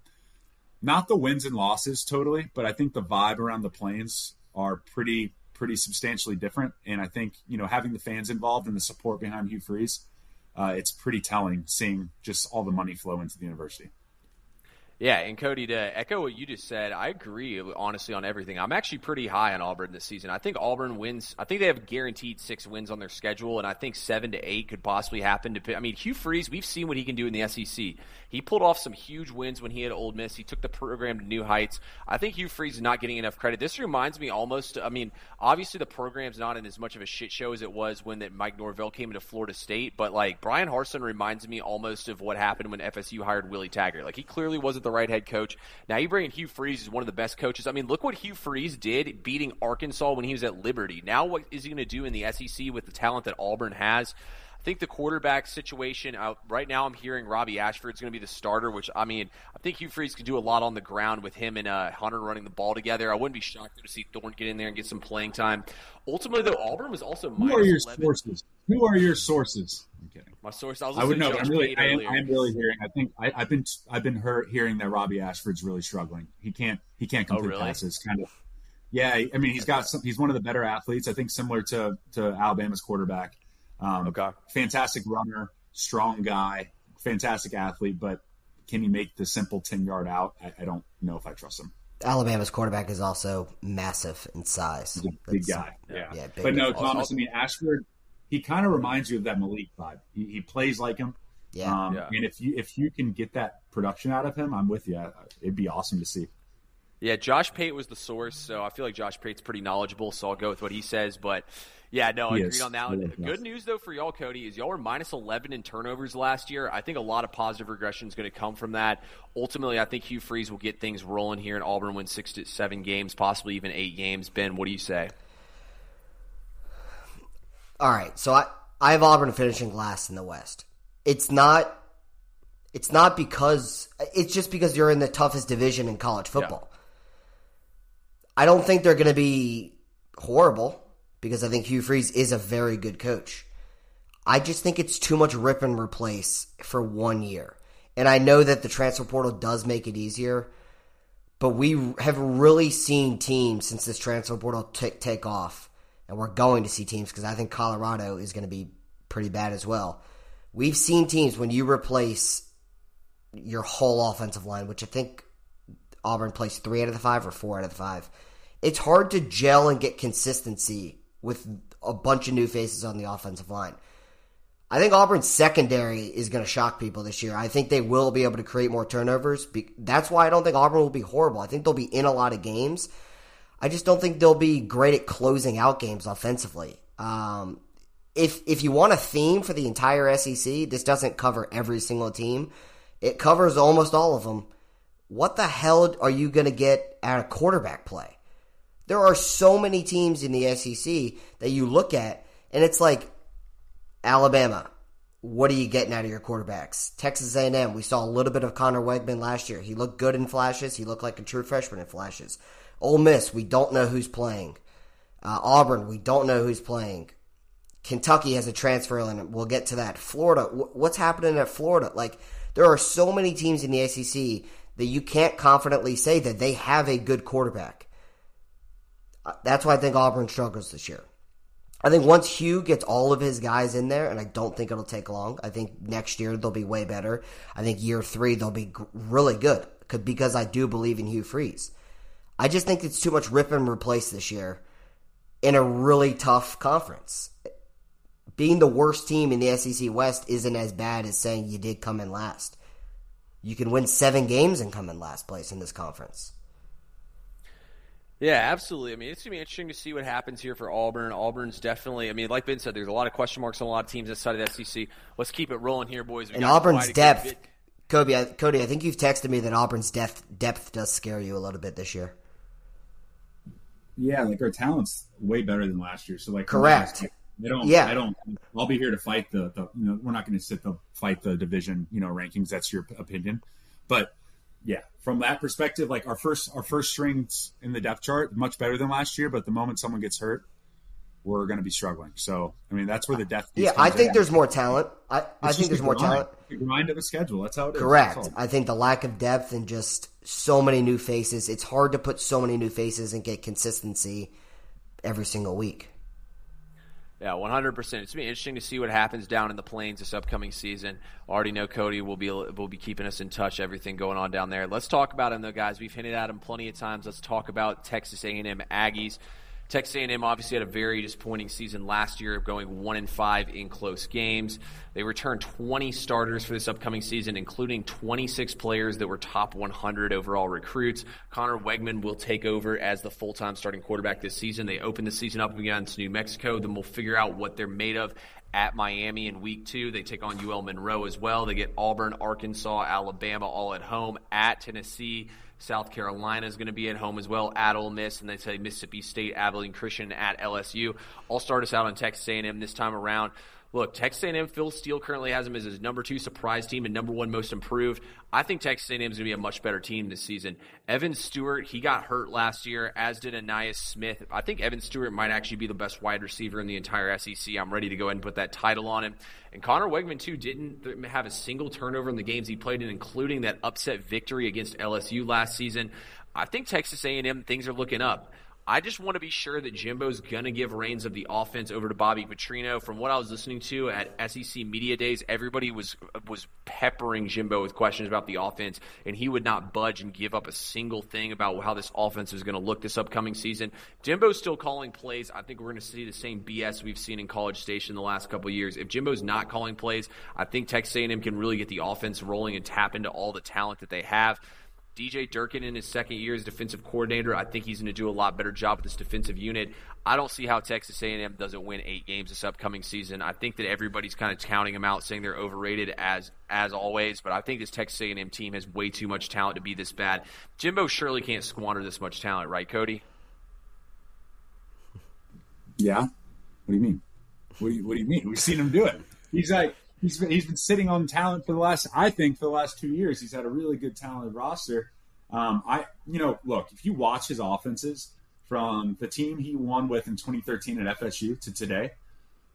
not the wins and losses totally, but I think the vibe around the plains are pretty pretty substantially different. And I think you know having the fans involved and the support behind Hugh Freeze, uh, it's pretty telling seeing just all the money flow into the university. Yeah, and Cody, to echo what you just said, I agree honestly on everything. I'm actually pretty high on Auburn this season. I think Auburn wins. I think they have guaranteed six wins on their schedule, and I think seven to eight could possibly happen. To I mean, Hugh Freeze, we've seen what he can do in the SEC. He pulled off some huge wins when he had Ole Miss. He took the program to new heights. I think Hugh Freeze is not getting enough credit. This reminds me almost. I mean, obviously the program's not in as much of a shit show as it was when that Mike Norvell came into Florida State, but like Bryan Harsin reminds me almost of what happened when FSU hired Willie Taggart. Like he clearly wasn't the right head coach. Now you bring in Hugh Freeze, is one of the best coaches. I mean, look what Hugh Freeze did beating Arkansas when he was at Liberty. Now what is he going to do in the SEC with the talent that Auburn has? I think the quarterback situation uh, right now, I'm hearing Robbie Ashford's going to be the starter, which I mean, I think Hugh Freeze could do a lot on the ground with him and uh, Hunter running the ball together. I wouldn't be shocked to see Thorne get in there and get some playing time. Ultimately, though, Auburn was also who are your 11. sources? Who are your sources? I'm kidding. My source. I, I would know. I'm really. I am, I am, really hearing. I think I, have been. I've been heard, hearing that Robbie Ashford's really struggling. He can't. He can't complete oh, really? passes. Kind of. Yeah, I mean, he's got some. He's one of the better athletes. I think similar to to Alabama's quarterback. Um, okay. Fantastic runner, strong guy, fantastic athlete, but can he make the simple ten yard out? I, I don't know if I trust him. Alabama's quarterback is also massive in size. He's a big guy. Yeah. yeah big but no, guy. Thomas. I mean, Ashford. He kind of reminds you of that Malik vibe. He, he plays like him. Yeah. Um, yeah. And if you if you can get that production out of him, I'm with you. It'd be awesome to see. Yeah, Josh Pate was the source, so I feel like Josh Pate's pretty knowledgeable, so I'll go with what he says. But yeah, no, I agreed on that one. Good news though for y'all, Cody, is y'all were minus eleven in turnovers last year. I think a lot of positive regression is going to come from that. Ultimately, I think Hugh Freeze will get things rolling here, and Auburn win six to seven games, possibly even eight games. Ben, what do you say? All right, so I I have Auburn finishing last in the West. It's not. It's not because it's just because you're in the toughest division in college football. Yeah. I don't think they're going to be horrible because I think Hugh Freeze is a very good coach. I just think it's too much rip and replace for one year. And I know that the transfer portal does make it easier, but we have really seen teams since this transfer portal t- take off, and we're going to see teams because I think Colorado is going to be pretty bad as well. We've seen teams when you replace your whole offensive line, which I think Auburn plays three out of the five or four out of the five. It's hard to gel and get consistency with a bunch of new faces on the offensive line. I think Auburn's secondary is going to shock people this year. I think they will be able to create more turnovers. That's why I don't think Auburn will be horrible. I think they'll be in a lot of games. I just don't think they'll be great at closing out games offensively. Um, if if you want a theme for the entire SEC, this doesn't cover every single team. It covers almost all of them what the hell are you going to get out of quarterback play? There are so many teams in the SEC that you look at, and it's like Alabama. What are you getting out of your quarterbacks? Texas A&M. We saw a little bit of Conner Weigman last year. He looked good in flashes. He looked like a true freshman in flashes. Ole Miss. We don't know who's playing. Uh, Auburn. We don't know who's playing. Kentucky has a transfer in. We'll get to that. Florida. what's happening at Florida? Like there are so many teams in the SEC that you can't confidently say that they have a good quarterback. Uh, that's why I think Auburn struggles this year. I think once Hugh gets all of his guys in there, and I don't think it'll take long. I think next year they'll be way better. I think year three they'll be really good because I do believe in Hugh Freeze. I just think it's too much rip and replace this year in a really tough conference. Being the worst team in the SEC West isn't as bad as saying you did come in last you can win seven games and come in last place in this conference. Yeah, absolutely. I mean, it's gonna be interesting to see what happens here for Auburn. Auburn's definitely. I mean, like Ben said, there's a lot of question marks on a lot of teams outside of the SEC. Let's keep it rolling here, boys. We and Auburn's depth, Kobe. I, Cody, I think you've texted me that Auburn's depth depth does scare you a little bit this year. Yeah, like our talent's way better than last year. So like, correct. They don't. Yeah. I don't. I'll be here to fight the. the you know, we're not going to sit the fight the division. You know, rankings. That's your opinion, but yeah, from that perspective, like our first our first strings in the depth chart much better than last year. But the moment someone gets hurt, we're going to be struggling. So I mean, that's where the depth. Yeah, I think in. there's more talent. I, I think there's more talent. The grind of a schedule. That's how it Correct. is. Correct. I think the lack of depth and just so many new faces. It's hard to put so many new faces and get consistency every single week. Yeah, 100%. It's going to be interesting to see what happens down in the plains this upcoming season. Already know Cody will be will be keeping us in touch. Everything going on down there. Let's talk about him though, guys. We've hinted at him plenty of times. Let's talk about Texas A&M Aggies. Texas A&M obviously had a very disappointing season last year, going one and five in close games. They returned 20 starters for this upcoming season, including 26 players that were top 100 overall recruits. Conner Weigman will take over as the full-time starting quarterback this season. They open the season up against New Mexico. Then we'll figure out what they're made of at Miami in week two. They take on UL Monroe as well. They get Auburn, Arkansas, Alabama all at home, at Tennessee. South Carolina is going to be at home as well at Ole Miss, and they say Mississippi State, Abilene Christian at LSU. I'll start us out on Texas A&M this time around. Look, Texas A&M, Phil Steele currently has them as his number two surprise team and number one most improved. I think Texas A&M is going to be a much better team this season. Evan Stewart, he got hurt last year, as did Ainias Smith. I think Evan Stewart might actually be the best wide receiver in the entire SEC. I'm ready to go ahead and put that title on him. And Conner Weigman too didn't have a single turnover in the games he played in, including that upset victory against LSU last season. I think Texas A&M things are looking up. I just want to be sure that Jimbo's going to give reins of the offense over to Bobby Petrino. From what I was listening to at SEC Media Days, everybody was was peppering Jimbo with questions about the offense, and he would not budge and give up a single thing about how this offense is going to look this upcoming season. Jimbo's still calling plays. I think we're going to see the same BS we've seen in College Station the last couple years. If Jimbo's not calling plays, I think Texas A&M can really get the offense rolling and tap into all the talent that they have. DJ Durkin in his second year as defensive coordinator, I think he's going to do a lot better job with this defensive unit. I don't see how Texas A&M doesn't win eight games this upcoming season. I think that everybody's kind of counting them out, saying they're overrated as as always. But I think this Texas A&M team has way too much talent to be this bad. Jimbo surely can't squander this much talent, right, Cody? *laughs* Yeah. What do you mean? What do you, what do you mean? We've seen him do it. He's like he's been, he's been sitting on talent for the last I think for the last two years. He's had a really good talented roster. Um, I you know look if you watch his offenses from the team he won with in 2013 at FSU to today,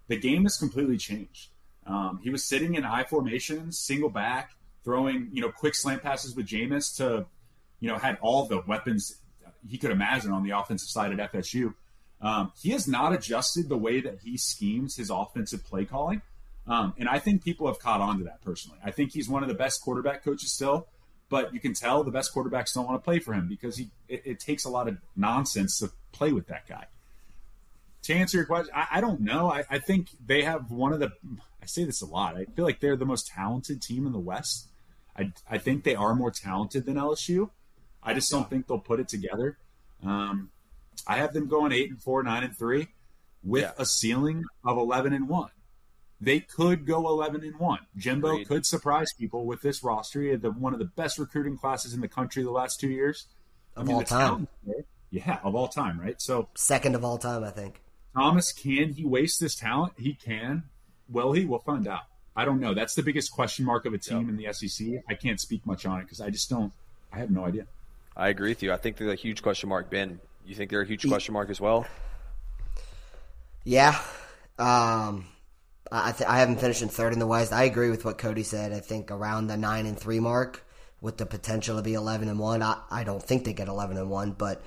the game has completely changed. Um, he was sitting in I formations, single back, throwing you know quick slant passes with Jameis to you know had all the weapons he could imagine on the offensive side at FSU. Um, he has not adjusted the way that he schemes his offensive play calling. Um, and I think people have caught on to that personally. I think he's one of the best quarterback coaches still, but you can tell the best quarterbacks don't want to play for him because he it, it takes a lot of nonsense to play with that guy. To answer your question, I, I don't know. I, I, think they have one of the. I say this a lot. I feel like they're the most talented team in the West. I, I think they are more talented than LSU. I just don't think they'll put it together. Um, I have them going eight and four, nine and three, with yeah. a ceiling of eleven and one they could go 11 and 1. Jimbo Agreed. could surprise people with this roster. He had the, one of the best recruiting classes in the country the last two years. Of I mean, all time. yeah, of all time, right? So second of all time, I think. Thomas, can he waste this talent? He can. Will he? We'll find out. I don't know. That's the biggest question mark of a team yep. in the SEC. I can't speak much on it because I just don't. I have no idea. I agree with you. I think they're a huge question mark. Ben, you think they're a huge question mark as well? Yeah. Um, I th- I haven't finished in third in the West. I agree with what Cody said. I think around the nine and three mark, with the potential to be eleven and one. I, I don't think they get eleven and one, but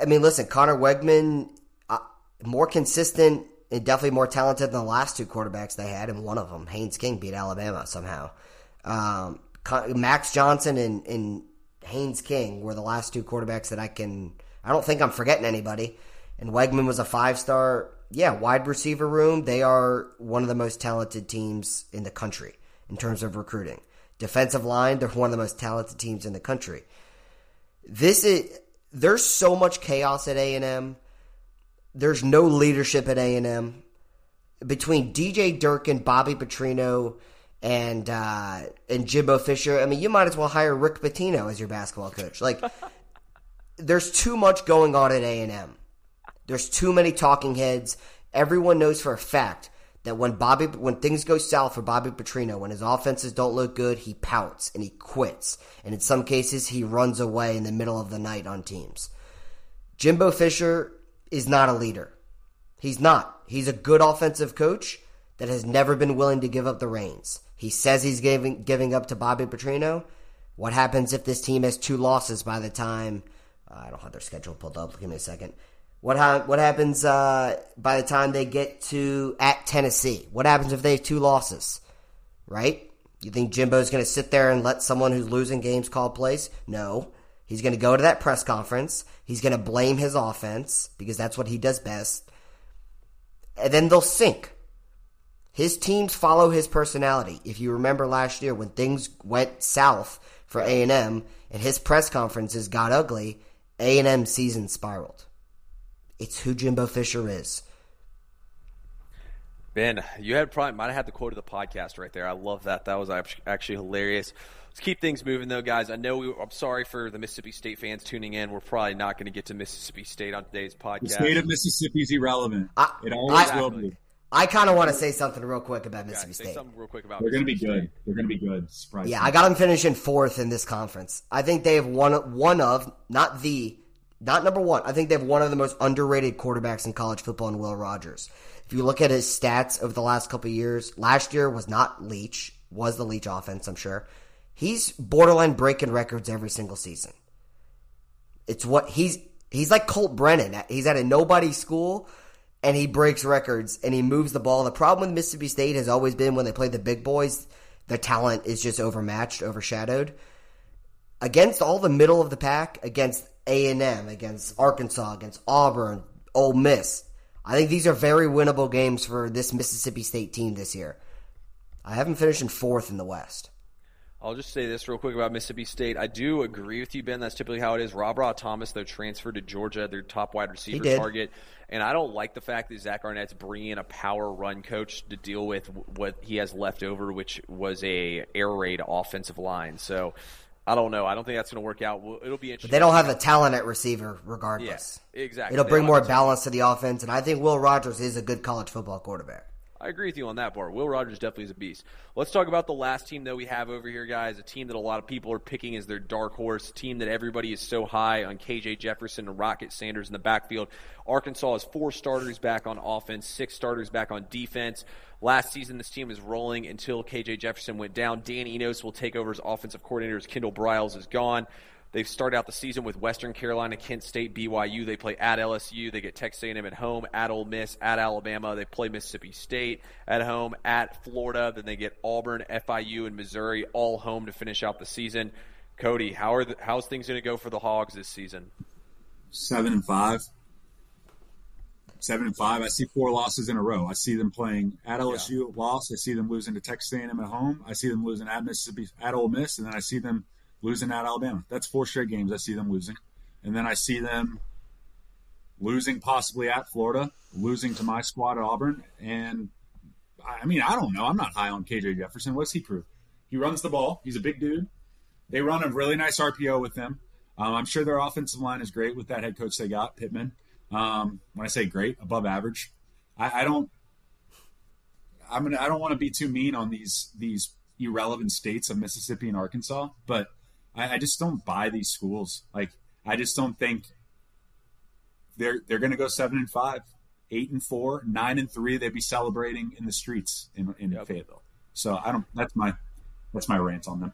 I mean, listen, Conner Weigman, uh, more consistent and definitely more talented than the last two quarterbacks they had, and one of them, Haynes King, beat Alabama somehow. Um, Max Johnson and, and Haynes King were the last two quarterbacks that I can. I don't think I'm forgetting anybody. And Weigman was a five star yeah, wide receiver room, they are one of the most talented teams in the country in terms of recruiting. Defensive line, they're one of the most talented teams in the country. This is there's so much chaos at A&M. There's no leadership at A&M. Between DJ Durkin, Bobby Petrino, and uh, and Jimbo Fisher, I mean, you might as well hire Rick Pitino as your basketball coach. Like, *laughs* there's too much going on at A&M. There's too many talking heads. Everyone knows for a fact that when Bobby when things go south for Bobby Petrino, when his offenses don't look good, he pouts and he quits. And in some cases he runs away in the middle of the night on teams. Jimbo Fisher is not a leader. He's not. He's a good offensive coach that has never been willing to give up the reins. He says he's giving giving up to Bobby Petrino. What happens if this team has two losses by the time I don't have their schedule pulled up. Give me a second What ha- what happens uh, by the time they get to at Tennessee? What happens if they have two losses? Right? You think Jimbo's going to sit there and let someone who's losing games call plays? No. He's going to go to that press conference. He's going to blame his offense because that's what he does best. And then they'll sink. His teams follow his personality. If you remember last year when things went south for A&M and his press conferences got ugly, A&M season spiraled. It's who Jimbo Fisher is. Ben, you had probably might have had the quote of the podcast right there. I love that. That was actually hilarious. Let's keep things moving though, guys. I know we, I'm sorry for the Mississippi State fans tuning in. We're probably not going to get to Mississippi State on today's podcast. The state of Mississippi is irrelevant. I, it always I, will be. I kind of want to say something real quick about Mississippi yeah, State. Something real quick about. They're going to be good. They're going to be good. Surprise. Yeah, I got them finishing fourth in this conference. I think they have one one of not the not number one. I think they have one of the most underrated quarterbacks in college football in Will Rogers. If you look at his stats over the last couple years, last year was not Leach, was the Leach offense, I'm sure. He's borderline breaking records every single season. It's what he's he's like Colt Brennan. He's at a nobody school and he breaks records and he moves the ball. The problem with Mississippi State has always been when they play the big boys, their talent is just overmatched, overshadowed. Against all the middle of the pack, against A&M, against Arkansas, against Auburn, Ole Miss, I think these are very winnable games for this Mississippi State team this year. I haven't finished in fourth in the West. I'll just say this real quick about Mississippi State. I do agree with you, Ben. That's typically how it is. Rob Rod Thomas, though, transferred to Georgia, their top wide receiver target. And I don't like the fact that Zach Arnett's bringing in a power run coach to deal with what he has left over, which was a air raid offensive line. So I don't know. I don't think that's going to work out. It'll be interesting. But they don't have the talent at receiver, regardless. Yeah, exactly. It'll bring more balance to the offense, and I think Will Rogers is a good college football quarterback. I agree with you on that part. Will Rogers definitely is a beast. Let's talk about the last team that we have over here, guys. A team that a lot of people are picking as their dark horse. team that everybody is so high on KJ Jefferson and Rocket Sanders in the backfield. Arkansas has four starters back on offense, six starters back on defense. Last season, this team was rolling until KJ Jefferson went down. Dan Enos will take over as offensive coordinator as Kendall Briles is gone. They've started out the season with Western Carolina, Kent State, BYU. They play at LSU. They get Texas A&M at home, at Ole Miss, at Alabama. They play Mississippi State at home, at Florida. Then they get Auburn, FIU, and Missouri all home to finish out the season. Cody, how are the, how's things going to go for the Hogs this season? Seven and five. Seven and five. I see four losses in a row. I see them playing at LSU, yeah. loss. I see them losing to Texas A&M at home. I see them losing at Mississippi, at Ole Miss, and then I see them losing at Alabama. That's four straight games I see them losing. And then I see them losing possibly at Florida, losing to my squad at Auburn. And I mean, I don't know. I'm not high on KJ Jefferson. What's he prove? He runs the ball. He's a big dude. They run a really nice RPO with him. Um, I'm sure their offensive line is great with that head coach they got, Pittman. Um, when I say great, above average. I, I don't. I'm gonna. I don't want to be too mean on these these irrelevant states of Mississippi and Arkansas, but I, I just don't buy these schools. Like I just don't think they're they're going to go seven and five, eight and four, nine and three. They'd be celebrating in the streets in in yep. Fayetteville. So I don't. That's my that's my rant on them.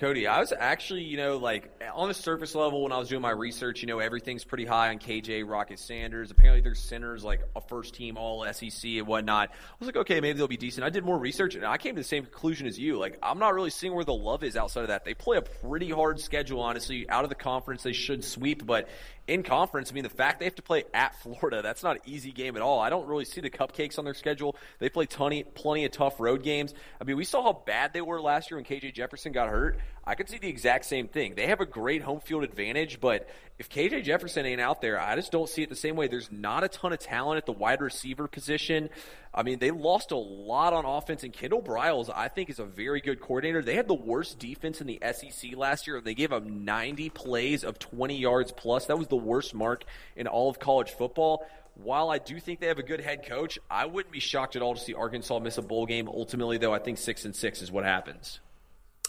Cody, I was actually, you know, like on the surface level when I was doing my research, you know, everything's pretty high on KJ Rocket Sanders. Apparently, there's centers like a first team All SEC and whatnot. I was like, okay, maybe they'll be decent. I did more research and I came to the same conclusion as you. Like, I'm not really seeing where the love is outside of that. They play a pretty hard schedule, honestly. Out of the conference, they should sweep, but in conference, I mean, the fact they have to play at Florida, that's not an easy game at all. I don't really see the cupcakes on their schedule. They play plenty, plenty of tough road games. I mean, we saw how bad they were last year when KJ Jefferson got hurt. I could see the exact same thing. They have a great home field advantage, but if KJ Jefferson ain't out there, I just don't see it the same way. There's not a ton of talent at the wide receiver position. I mean, they lost a lot on offense, and Kendall Briles, I think, is a very good coordinator. They had the worst defense in the SEC last year. They gave up 90 plays of 20 yards plus. That was the worst mark in all of college football. While I do think they have a good head coach, I wouldn't be shocked at all to see Arkansas miss a bowl game. Ultimately, though, I think six and six is what happens.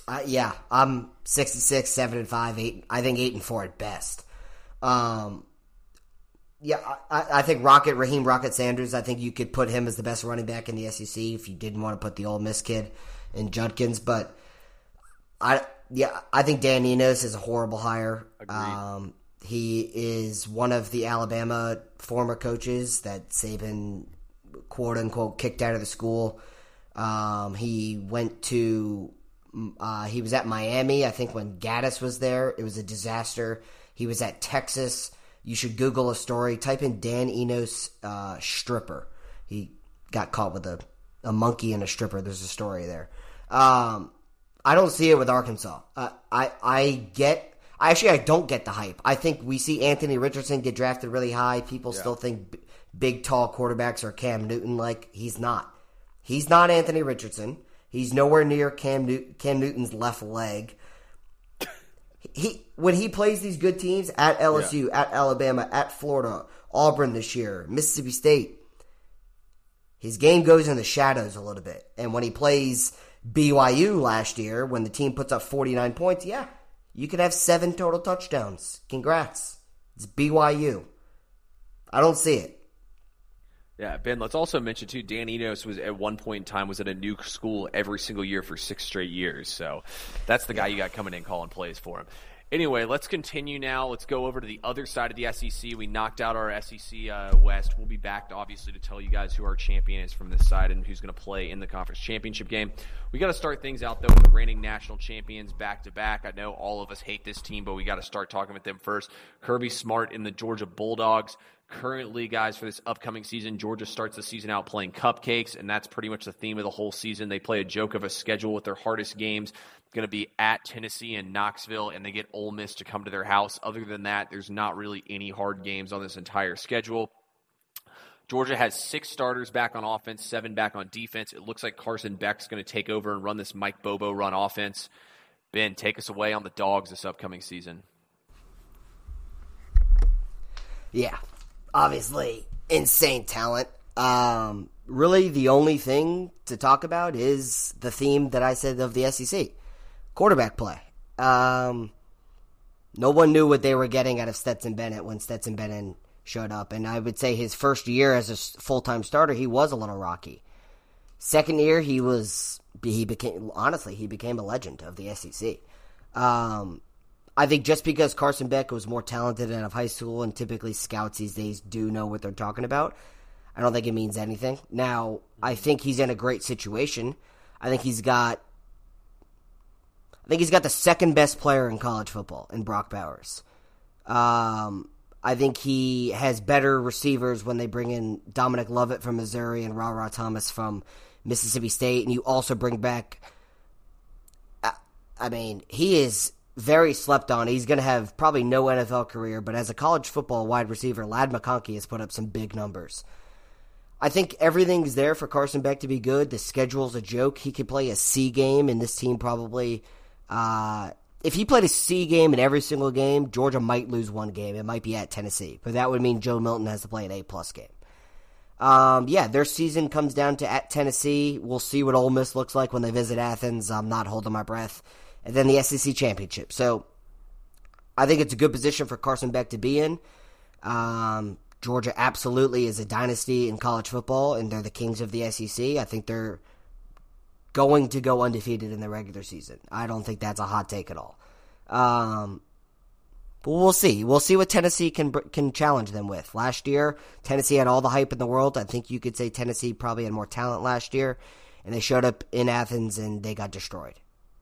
Uh, yeah, I'm six and six, seven and five, eight. I think eight and four at best. Um, yeah, I, I, think Rocket Raheim Rocket Sanders. I think you could put him as the best running back in the SEC if you didn't want to put the Ole Miss kid in Judkins. But I, yeah, I think Dan Enos is a horrible hire. Um, he is one of the Alabama former coaches that Saban quote unquote kicked out of the school. Um, he went to uh, he was at Miami, I think, when Gaddis was there. It was a disaster. He was at Texas. You should Google a story. Type in Dan Enos uh, stripper. He got caught with a, a monkey and a stripper. There's a story there. Um, I don't see it with Arkansas. Uh, I I get. I Actually, I don't get the hype. I think we see Anthony Richardson get drafted really high. People yeah. still think b- big, tall quarterbacks are Cam Newton. Like he's not. He's not Anthony Richardson. He's nowhere near Cam, Cam Newton's left leg. He when he plays these good teams at LSU, yeah. at Alabama, at Florida, Auburn this year, Mississippi State, his game goes in the shadows a little bit. And when he plays BYU last year, when the team puts up 49 points, yeah, you could have seven total touchdowns. Congrats. It's BYU. I don't see it. Yeah, Ben, let's also mention too, Dan Enos was at one point in time was at a new school every single year for six straight years. So that's the guy you got coming in calling plays for him. Anyway, let's continue now. Let's go over to the other side of the SEC. We knocked out our SEC uh, West. We'll be back, obviously, to tell you guys who our champion is from this side and who's going to play in the conference championship game. We got to start things out, though, with the reigning national champions back to back. I know all of us hate this team, but we got to start talking with them first. Kirby Smart in the Georgia Bulldogs. Currently, guys, for this upcoming season, Georgia starts the season out playing cupcakes, and that's pretty much the theme of the whole season. They play a joke of a schedule with their hardest games going to be at Tennessee and Knoxville, and they get Ole Miss to come to their house. Other than that, there's not really any hard games on this entire schedule. Georgia has six starters back on offense, seven back on defense. It looks like Carson Beck's going to take over and run this Mike Bobo run offense. Ben, take us away on the dogs this upcoming season. Yeah, obviously insane talent. Um, really, the only thing to talk about is the theme that I said of the SEC quarterback play. Um, no one knew what they were getting out of Stetson Bennett when Stetson Bennett showed up, and I would say his first year as a full time starter, he was a little rocky. Second year, he was he became honestly he became a legend of the SEC. Um, I think just because Carson Beck was more talented out of high school, and typically scouts these days do know what they're talking about, I don't think it means anything. Now, I think he's in a great situation. I think he's got. I think he's got the second best player in college football in Brock Bowers. Um, I think he has better receivers when they bring in Dominic Lovett from Missouri and Ra Ra Thomas from Mississippi State, and you also bring back. I mean, he is very slept on. He's going to have probably no NFL career, but as a college football wide receiver, Ladd McConkey has put up some big numbers. I think everything's there for Carson Beck to be good. The schedule's a joke. He could play a C game, and this team probably. Uh, if he played a C game in every single game, Georgia might lose one game. It might be at Tennessee, but that would mean Joe Milton has to play an A plus game. Um, yeah, their season comes down to at Tennessee. We'll see what Ole Miss looks like when they visit Athens. I'm not holding my breath and then the SEC championship. So I think it's a good position for Carson Beck to be in. Um, Georgia absolutely is a dynasty in college football, and they're the kings of the SEC. I think they're going to go undefeated in the regular season. I don't think that's a hot take at all. Um, but we'll see. We'll see what Tennessee can can challenge them with. Last year, Tennessee had all the hype in the world. I think you could say Tennessee probably had more talent last year, and they showed up in Athens and they got destroyed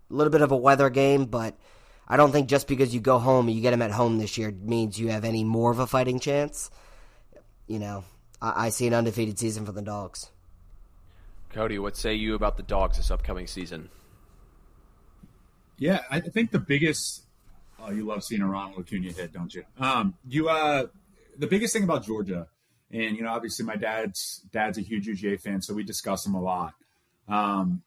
a little bit of a weather game, but I don't think just because you go home and you get them at home this year means you have any more of a fighting chance. You know, I, I see an undefeated season for the Dogs. Cody, what say you about the Dogs this upcoming season? Yeah, I think the biggest. Oh, you love seeing a Ronald Acuna hit, don't you? Um, you uh, the biggest thing about Georgia, and you know, obviously my dad's dad's a huge UGA fan, so we discuss them a lot. Um,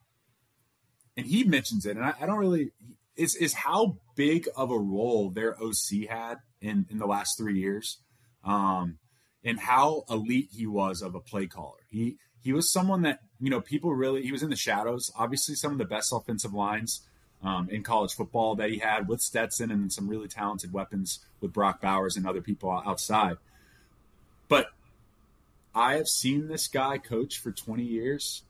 and he mentions it, and I, I don't really is is how big of a role their OC had in in the last three years, um, and how elite he was of a play caller. He he was someone that you know people really he was in the shadows. Obviously, some of the best offensive lines um, in college football that he had with Stetson and some really talented weapons with Brock Bowers and other people outside. But I have seen this guy coach for 20 years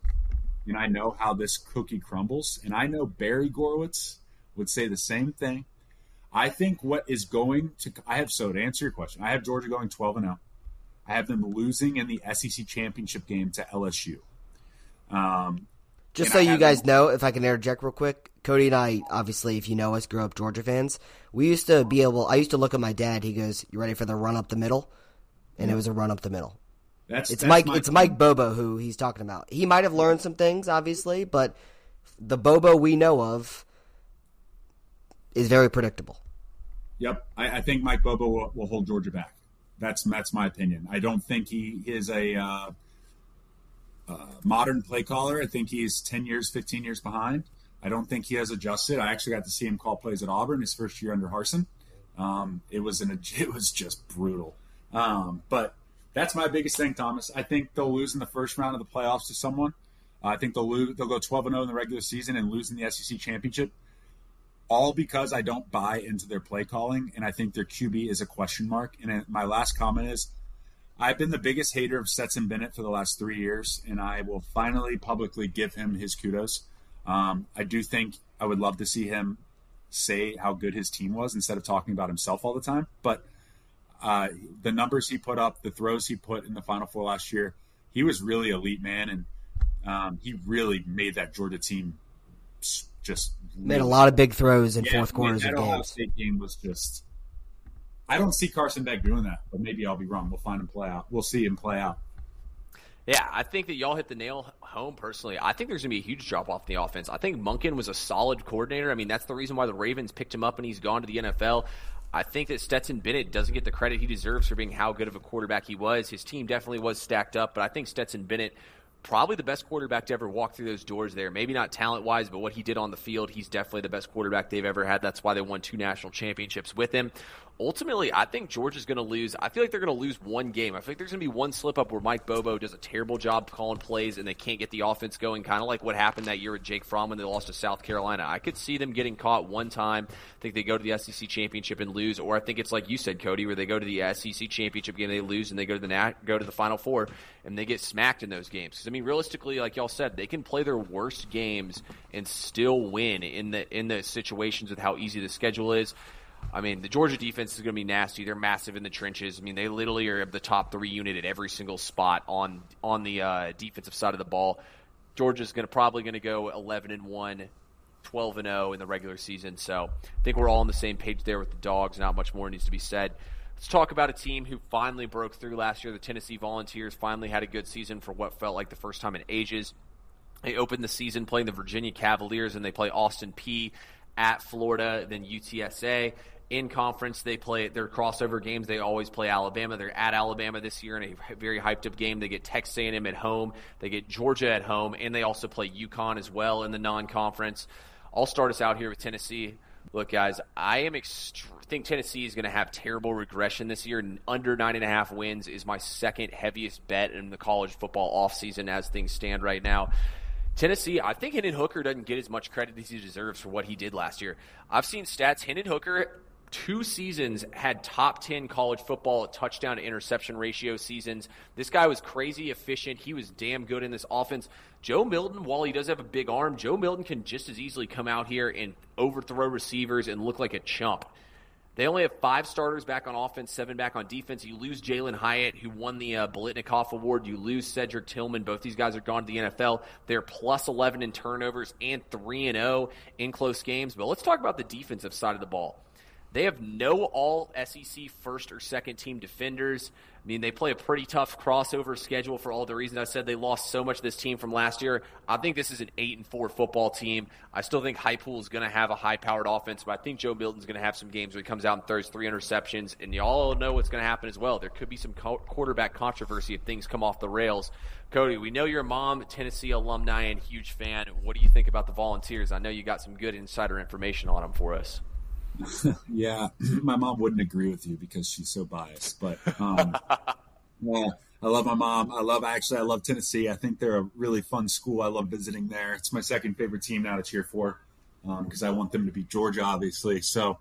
and I know how this cookie crumbles. And I know Barry Gorowitz would say the same thing. I think what is going to I have so to answer your question, I have Georgia going 12 and 0. I have them losing in the SEC championship game to LSU. Um, just so you guys them... know, if I can interject real quick, Cody and I, obviously, if you know us, grew up Georgia fans. We used to be able. I used to look at my dad. He goes, "You ready for the run up the middle?" And yeah. it was a run up the middle. That's it's that's Mike. It's Mike Bobo who he's talking about. He might have learned some things, obviously, but the Bobo we know of is very predictable. Yep, I, I think Mike Bobo will, will, hold Georgia back. That's that's my opinion. I don't think he is a uh, uh, modern play caller. I think he's ten years, fifteen years behind. I don't think he has adjusted. I actually got to see him call plays at Auburn his first year under Harsin. Um, it was an *laughs* it was just brutal. Um, but that's my biggest thing, Thomas. I think they'll lose in the first round of the playoffs to someone. Uh, I think they'll lose. They'll go twelve and zero oh in the regular season and lose in the SEC championship. All because I don't buy into their play calling, and I think their QB is a question mark. And my last comment is, I've been the biggest hater of Stetson Bennett for the last three years, and I will finally publicly give him his kudos. Um, I do think I would love to see him say how good his team was instead of talking about himself all the time. But uh, the numbers he put up, the throws he put in the Final Four last year, he was really elite, man, and um, he really made that Georgia team just made really, a lot of big throws in yeah, fourth quarters that of Ohio games. State game was just. I don't see Carson Beck doing that, but maybe I'll be wrong. We'll find him play out. We'll see him play out. Yeah, I think that y'all hit the nail home personally. I think there's going to be a huge drop off in the offense. I think Monken was a solid coordinator. I mean, that's the reason why the Ravens picked him up and he's gone to the NFL. I think that Stetson Bennett doesn't get the credit he deserves for being how good of a quarterback he was. His team definitely was stacked up, but I think Stetson Bennett probably the best quarterback to ever walk through those doors there. Maybe not talent wise, but what he did on the field, he's definitely the best quarterback they've ever had. That's why they won two national championships with him ultimately, I think Georgia's going to lose. I feel like they're going to lose one game. I feel like there's going to be one slip up where Mike Bobo does a terrible job calling plays and they can't get the offense going, kind of like what happened that year with Jake Fromm when they lost to South Carolina. I could see them getting caught one time. I think they go to the SEC championship and lose, or I think it's like you said, Cody, where they go to the SEC championship game, they lose, and they go to the go to the Final Four and they get smacked in those games. Because I mean, realistically, like y'all said, they can play their worst games and still win in the in the situations with how easy the schedule is. I mean, the Georgia defense is going to be nasty. They're massive in the trenches. I mean, they literally are the top three unit at every single spot on on the uh, defensive side of the ball. Georgia's going to probably going to go 11 and 1, 12 and 0 in the regular season. So I think we're all on the same page there with the dogs. Not much more needs to be said. Let's talk about a team who finally broke through last year. The Tennessee Volunteers finally had a good season for what felt like the first time in ages. They opened the season playing the Virginia Cavaliers, and they play Austin Peay at Florida, then UTSA in conference. They play their crossover games. They always play Alabama. They're at Alabama this year in a very hyped up game. They get Texas A&M at home. They get Georgia at home, and they also play UConn as well in the non-conference. I'll start us out here with Tennessee. Look, guys, I am ext- think Tennessee is going to have terrible regression this year. Under nine and a half wins is my second heaviest bet in the college football offseason as things stand right now. Tennessee, I think Hendon Hooker doesn't get as much credit as he deserves for what he did last year. I've seen stats. Hendon Hooker two seasons had top 10 college football touchdown to interception ratio seasons. This guy was crazy efficient. He was damn good in this offense. Joe Milton, while he does have a big arm, Joe Milton can just as easily come out here and overthrow receivers and look like a chump. They only have five starters back on offense, seven back on defense. You lose Jalen Hyatt, who won the uh, Biletnikoff Award. You lose Cedric Tillman. Both these guys are gone to the NFL. They're plus 11 in turnovers and 3 and 0 in close games. But let's talk about the defensive side of the ball. They have no all SEC first or second team defenders. I mean, they play a pretty tough crossover schedule for all the reasons I said. They lost so much of this team from last year. I think this is an eight and four football team. I still think Heupel is going to have a high powered offense, but I think Joe Milton's going to have some games where he comes out and throws three interceptions. And y'all know what's going to happen as well. There could be some quarterback controversy if things come off the rails. Cody, we know your mom, Tennessee alumni and huge fan. What do you think about the Volunteers? I know you got some good insider information on them for us. *laughs* yeah, *clears throat* my mom wouldn't agree with you because she's so biased. But um, *laughs* yeah, I love my mom. I love actually I love Tennessee. I think they're a really fun school. I love visiting there. It's my second favorite team now to cheer for because um, I want them to beat Georgia, obviously. So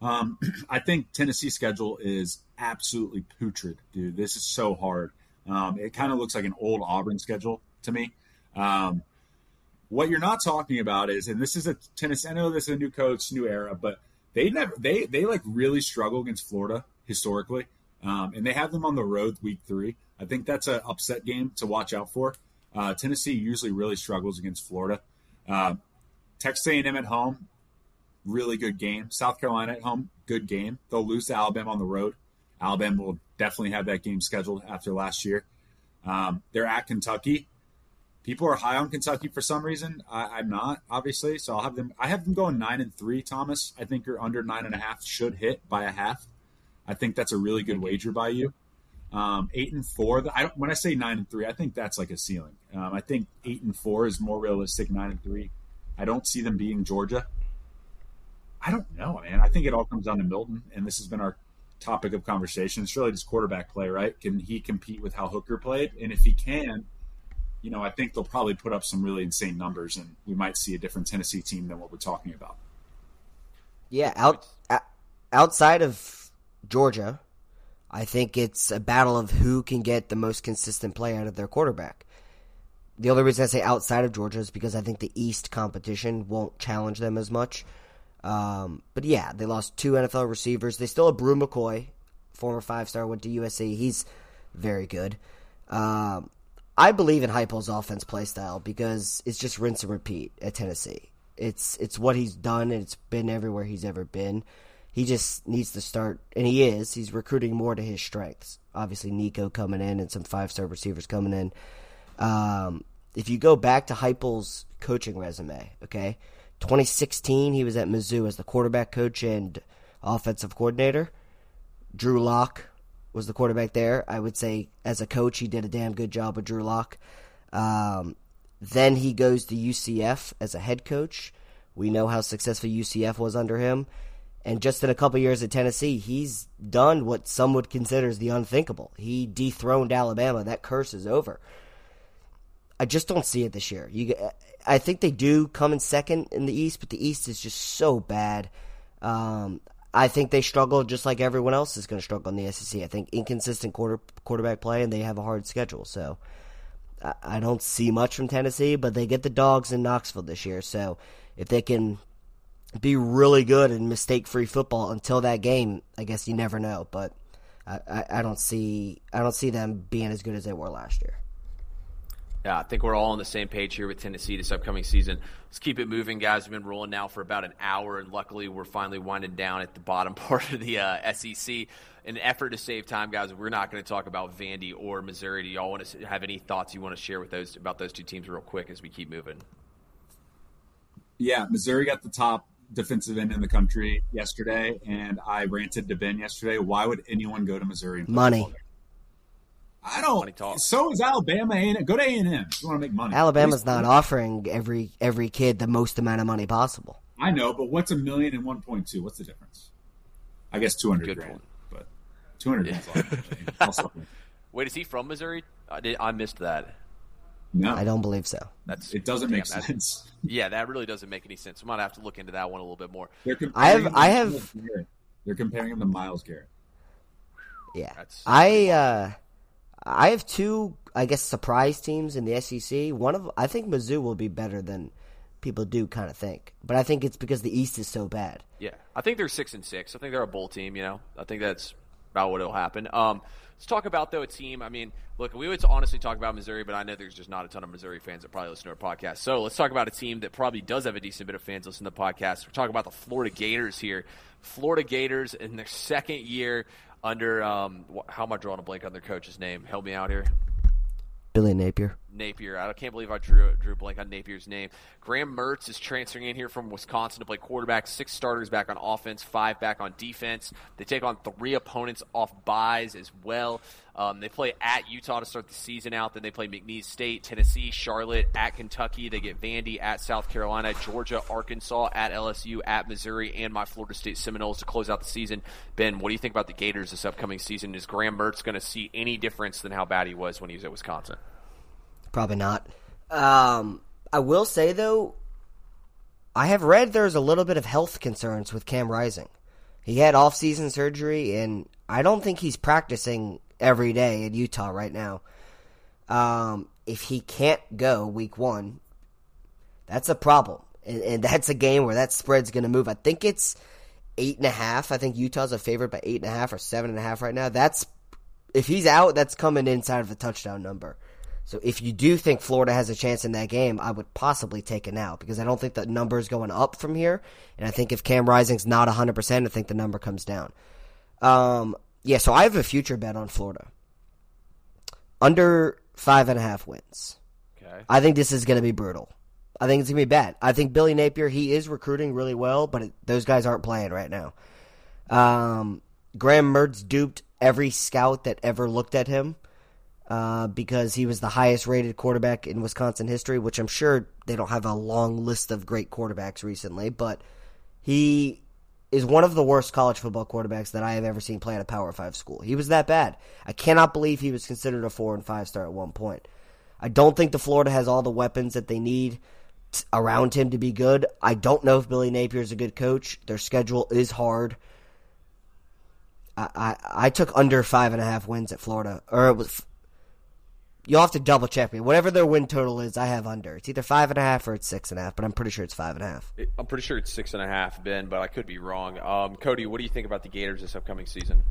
um, *clears throat* I think Tennessee's schedule is absolutely putrid, dude. This is so hard. Um, it kind of looks like an old Auburn schedule to me. Um, what you're not talking about is, and this is a Tennessee. I know this is a new coach, new era, but they never they they like really struggle against Florida historically, um, and they have them on the road week three. I think that's an upset game to watch out for. Uh, Tennessee usually really struggles against Florida. Uh, Texas A&M at home, really good game. South Carolina at home, good game. They'll lose to Alabama on the road. Alabama will definitely have that game scheduled after last year. Um, they're at Kentucky. People are high on Kentucky for some reason. I, am not, obviously. So I'll have them. I have them going nine and three. Thomas, I think you're under nine and a half should hit by a half. I think that's a really good wager by you. Um, eight and four. I don't, when I say nine and three, I think that's like a ceiling. Um, I think eight and four is more realistic. Nine and three, I don't see them being Georgia. I don't know, man. I think it all comes down to Milton, and this has been our topic of conversation. It's really just quarterback play, right? Can he compete with how Hooker played? And if he can, you know, I think they'll probably put up some really insane numbers, and we might see a different Tennessee team than what we're talking about. Yeah, out outside of Georgia, I think it's a battle of who can get the most consistent play out of their quarterback. The only reason I say outside of Georgia is because I think the East competition won't challenge them as much. Um, but yeah, they lost two NFL receivers. They still have Bru McCoy, former five star, went to USC. He's very good. Um, I believe in Heupel's offense play style because it's just rinse and repeat at Tennessee. It's it's what he's done and it's been everywhere he's ever been. He just needs to start, and he is. He's recruiting more to his strengths. Obviously, Nico coming in and some five star receivers coming in. Um, if you go back to Heupel's coaching resume, okay, 2016 he was at Mizzou as the quarterback coach and offensive coordinator. Drew Lock was the quarterback there. I would say as a coach he did a damn good job with Drew Lock. Um, then he goes to UCF as a head coach. We know how successful UCF was under him. And just in a couple years at Tennessee, he's done what some would consider as the unthinkable. He dethroned Alabama. That curse is over. I just don't see it this year. You, I think they do come in second in the East, but the East is just so bad. Um, I think they struggle just like everyone else is going to struggle in the SEC. I think inconsistent quarter quarterback play, and they have a hard schedule. So I, I don't see much from Tennessee, but they get the dogs in Knoxville this year. So if they can be really good in mistake free football until that game. I guess you never know, but I, I, I, don't see I don't see them being as good as they were last year. Yeah, I think we're all on the same page here with Tennessee this upcoming season. Let's keep it moving, guys. We've been rolling now for about an hour, and luckily we're finally winding down at the bottom *laughs* part of the uh, SEC. In an effort to save time, guys, we're not going to talk about Vandy or Missouri. Do y'all want to have any thoughts you want to share with those about those two teams real quick as we keep moving? Yeah, Missouri got the top defensive end in the country yesterday, and I ranted to Ben yesterday. Why would anyone go to Missouri? money. I don't. So is Alabama. A&M. Go to A and M. You want to make money. Alabama's not offering every every kid the most amount of money possible. I know, but what's a million and one point two? What's the difference? I guess two hundred grand, point. but two hundred yeah. *laughs* Wait, is he from Missouri? I, did, I missed that. No, I don't believe so. That's it. Doesn't damn, make sense. *laughs* yeah, that really doesn't make any sense. I might have to look into that one a little bit more. I have, I have. They're comparing him to Myles Garrett. Yeah, That's... I, uh, I have two, I guess, surprise teams in the SEC. One of, I think Mizzou will be better than people do kind of think, but I think it's because the East is so bad. Yeah, I think they're six and six. I think they're a bowl team. You know, I think that's about what will happen. Um, Let's talk about though a team. I mean, look, we would honestly talk about Missouri, but I know there's just not a ton of Missouri fans that probably listen to our podcast. So let's talk about a team that probably does have a decent bit of fans listen to the podcast. We're talking about the Florida Gators here. Florida Gators in their second year under um, how am I drawing a blank on their coach's name? Help me out here. Billy Napier. Napier. I can't believe I drew drew blank on Napier's name. Graham Mertz is transferring in here from Wisconsin to play quarterback. Six starters back on offense, five back on defense. They take on three opponents off buys as well. Um, they play at Utah to start the season out. Then they play McNeese State, Tennessee, Charlotte, at Kentucky. They get Vandy at South Carolina, Georgia, Arkansas, at LSU, at Missouri, and my Florida State Seminoles to close out the season. Ben, what do you think about the Gators this upcoming season? Is Graham Mertz going to see any difference than how bad he was when he was at Wisconsin? Probably not. Um, I will say though, I have read there's a little bit of health concerns with Cam Rising. He had off-season surgery, and I don't think he's practicing every day in Utah right now. Um, if he can't go week one, that's a problem, and, and that's a game where that spread's going to move. I think it's eight and a half. I think Utah's a favorite by eight and a half or seven and a half right now. That's if he's out, that's coming inside of the touchdown number. So if you do think Florida has a chance in that game, I would possibly take it now because I don't think the number is going up from here. And I think if Cam Rising's not 100%, I think the number comes down. Um, yeah, so I have a future bet on Florida. Under five and a half wins. Okay. I think this is going to be brutal. I think it's going to be bad. I think Billy Napier, he is recruiting really well, but it, those guys aren't playing right now. Um, Graham Mertz duped every scout that ever looked at him uh, because he was the highest rated quarterback in Wisconsin history, which I'm sure they don't have a long list of great quarterbacks recently, but he is one of the worst college football quarterbacks that I have ever seen play at a Power Five school. He was that bad. I cannot believe he was considered a four and five star at one point. I don't think the Florida has all the weapons that they need t- around him to be good. I don't know if Billy Napier is a good coach. Their schedule is hard. I, I, I took under five and a half wins at Florida, or it was. You'll have to double check me. Whatever their win total is, I have under. It's either five and a half or it's six and a half, but I'm pretty sure it's five and a half. I'm pretty sure it's six and a half, Ben, but I could be wrong. Um, Cody, what do you think about the Gators this upcoming season?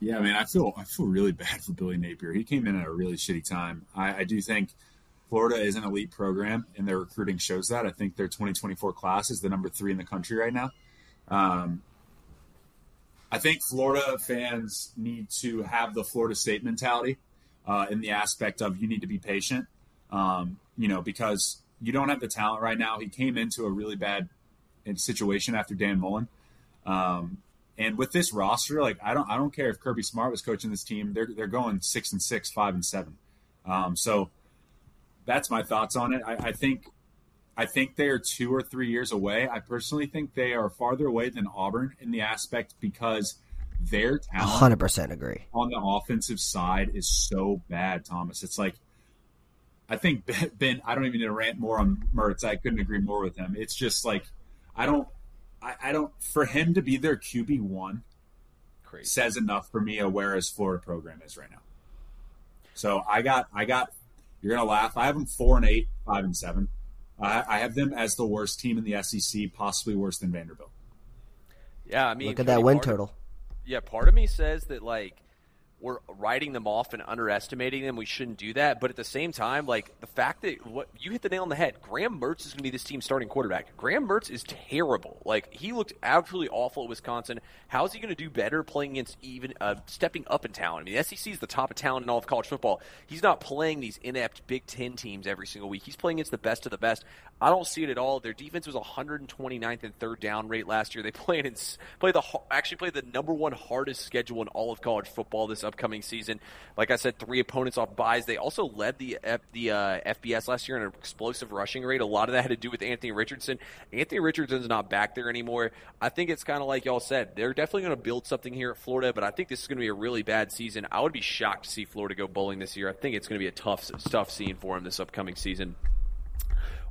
Yeah, man, I feel I feel really bad for Billy Napier. He came in at a really shitty time. I, I do think Florida is an elite program, and their recruiting shows that. I think their 2024 class is the number three in the country right now. Um, I think Florida fans need to have the Florida State mentality uh, in the aspect of you need to be patient. Um, you know, because you don't have the talent right now. He came into a really bad situation after Dan Mullen. Um, and with this roster, like I don't, I don't care if Kirby Smart was coaching this team. They're they're going six and six, five and seven. Um, so that's my thoughts on it. I, I think, I think they are two or three years away. I personally think they are farther away than Auburn in the aspect because their talent 100% agree. on the offensive side is so bad, Thomas. It's like I think Ben, *laughs* ben I don't even need to rant more on Mertz. I couldn't agree more with him. It's just like I don't I, I don't for him to be their QB one Crazy. says enough for me of where his Florida program is right now. So I got I got you're gonna laugh. I have them four and eight, five and seven. I, I have them as the worst team in the SEC, possibly worse than Vanderbilt. Yeah, I mean, Look at that win part of- total. Yeah, part of me says that like we're writing them off and underestimating them. We shouldn't do that. But at the same time, like the fact that what you hit the nail on the head. Graham Mertz is going to be this team's starting quarterback. Graham Mertz is terrible. Like he looked absolutely awful at Wisconsin. How is he going to do better playing against even uh, stepping up in talent? I mean, the SEC is the top of talent in all of college football. He's not playing these inept Big Ten teams every single week. He's playing against the best of the best. I don't see it at all. Their defense was 129th in third down rate last year. They *laughs* played in play the actually play the number one hardest schedule in all of college football this upcoming season. Like I said, three opponents off byes. They also led the the uh, FBS last year in an explosive rushing rate. A lot of that had to do with Anthony Richardson. Anthony Richardson's not back there anymore. I think it's kind of like y'all said. They're definitely going to build something here at Florida, but I think this is going to be a really bad season. I would be shocked to see Florida go bowling this year. I think it's going to be a tough tough scene for them this upcoming season.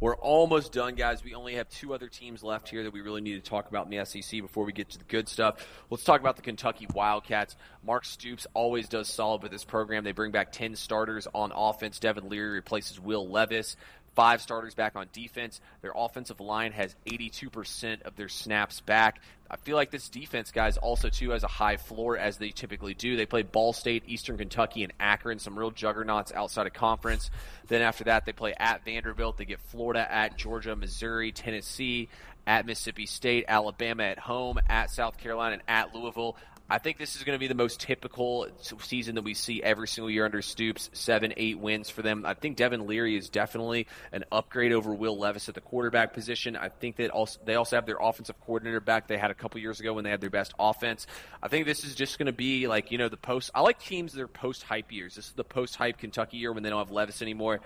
We're almost done, guys. We only have two other teams left here that we really need to talk about in the SEC before we get to the good stuff. Let's talk about the Kentucky Wildcats. Mark Stoops always does solid with this program. They bring back 10 starters on offense. Devin Leary replaces Will Levis. Five starters back on defense. Their offensive line has 82% of their snaps back. I feel like this defense, guys, also too has a high floor as they typically do. They play Ball State, Eastern Kentucky, and Akron, some real juggernauts outside of conference. Then after that, they play at Vanderbilt. They get Florida at Georgia, Missouri, Tennessee, at Mississippi State, Alabama at home, at South Carolina, and at Louisville. I think this is going to be the most typical season that we see every single year under Stoops. Seven, eight wins for them. I think Devin Leary is definitely an upgrade over Will Levis at the quarterback position. I think that also they also have their offensive coordinator back. They had a couple years ago when they had their best offense. I think this is just going to be like you know the post. I like teams that are post hype years. This is the post hype Kentucky year when they don't have Levis anymore.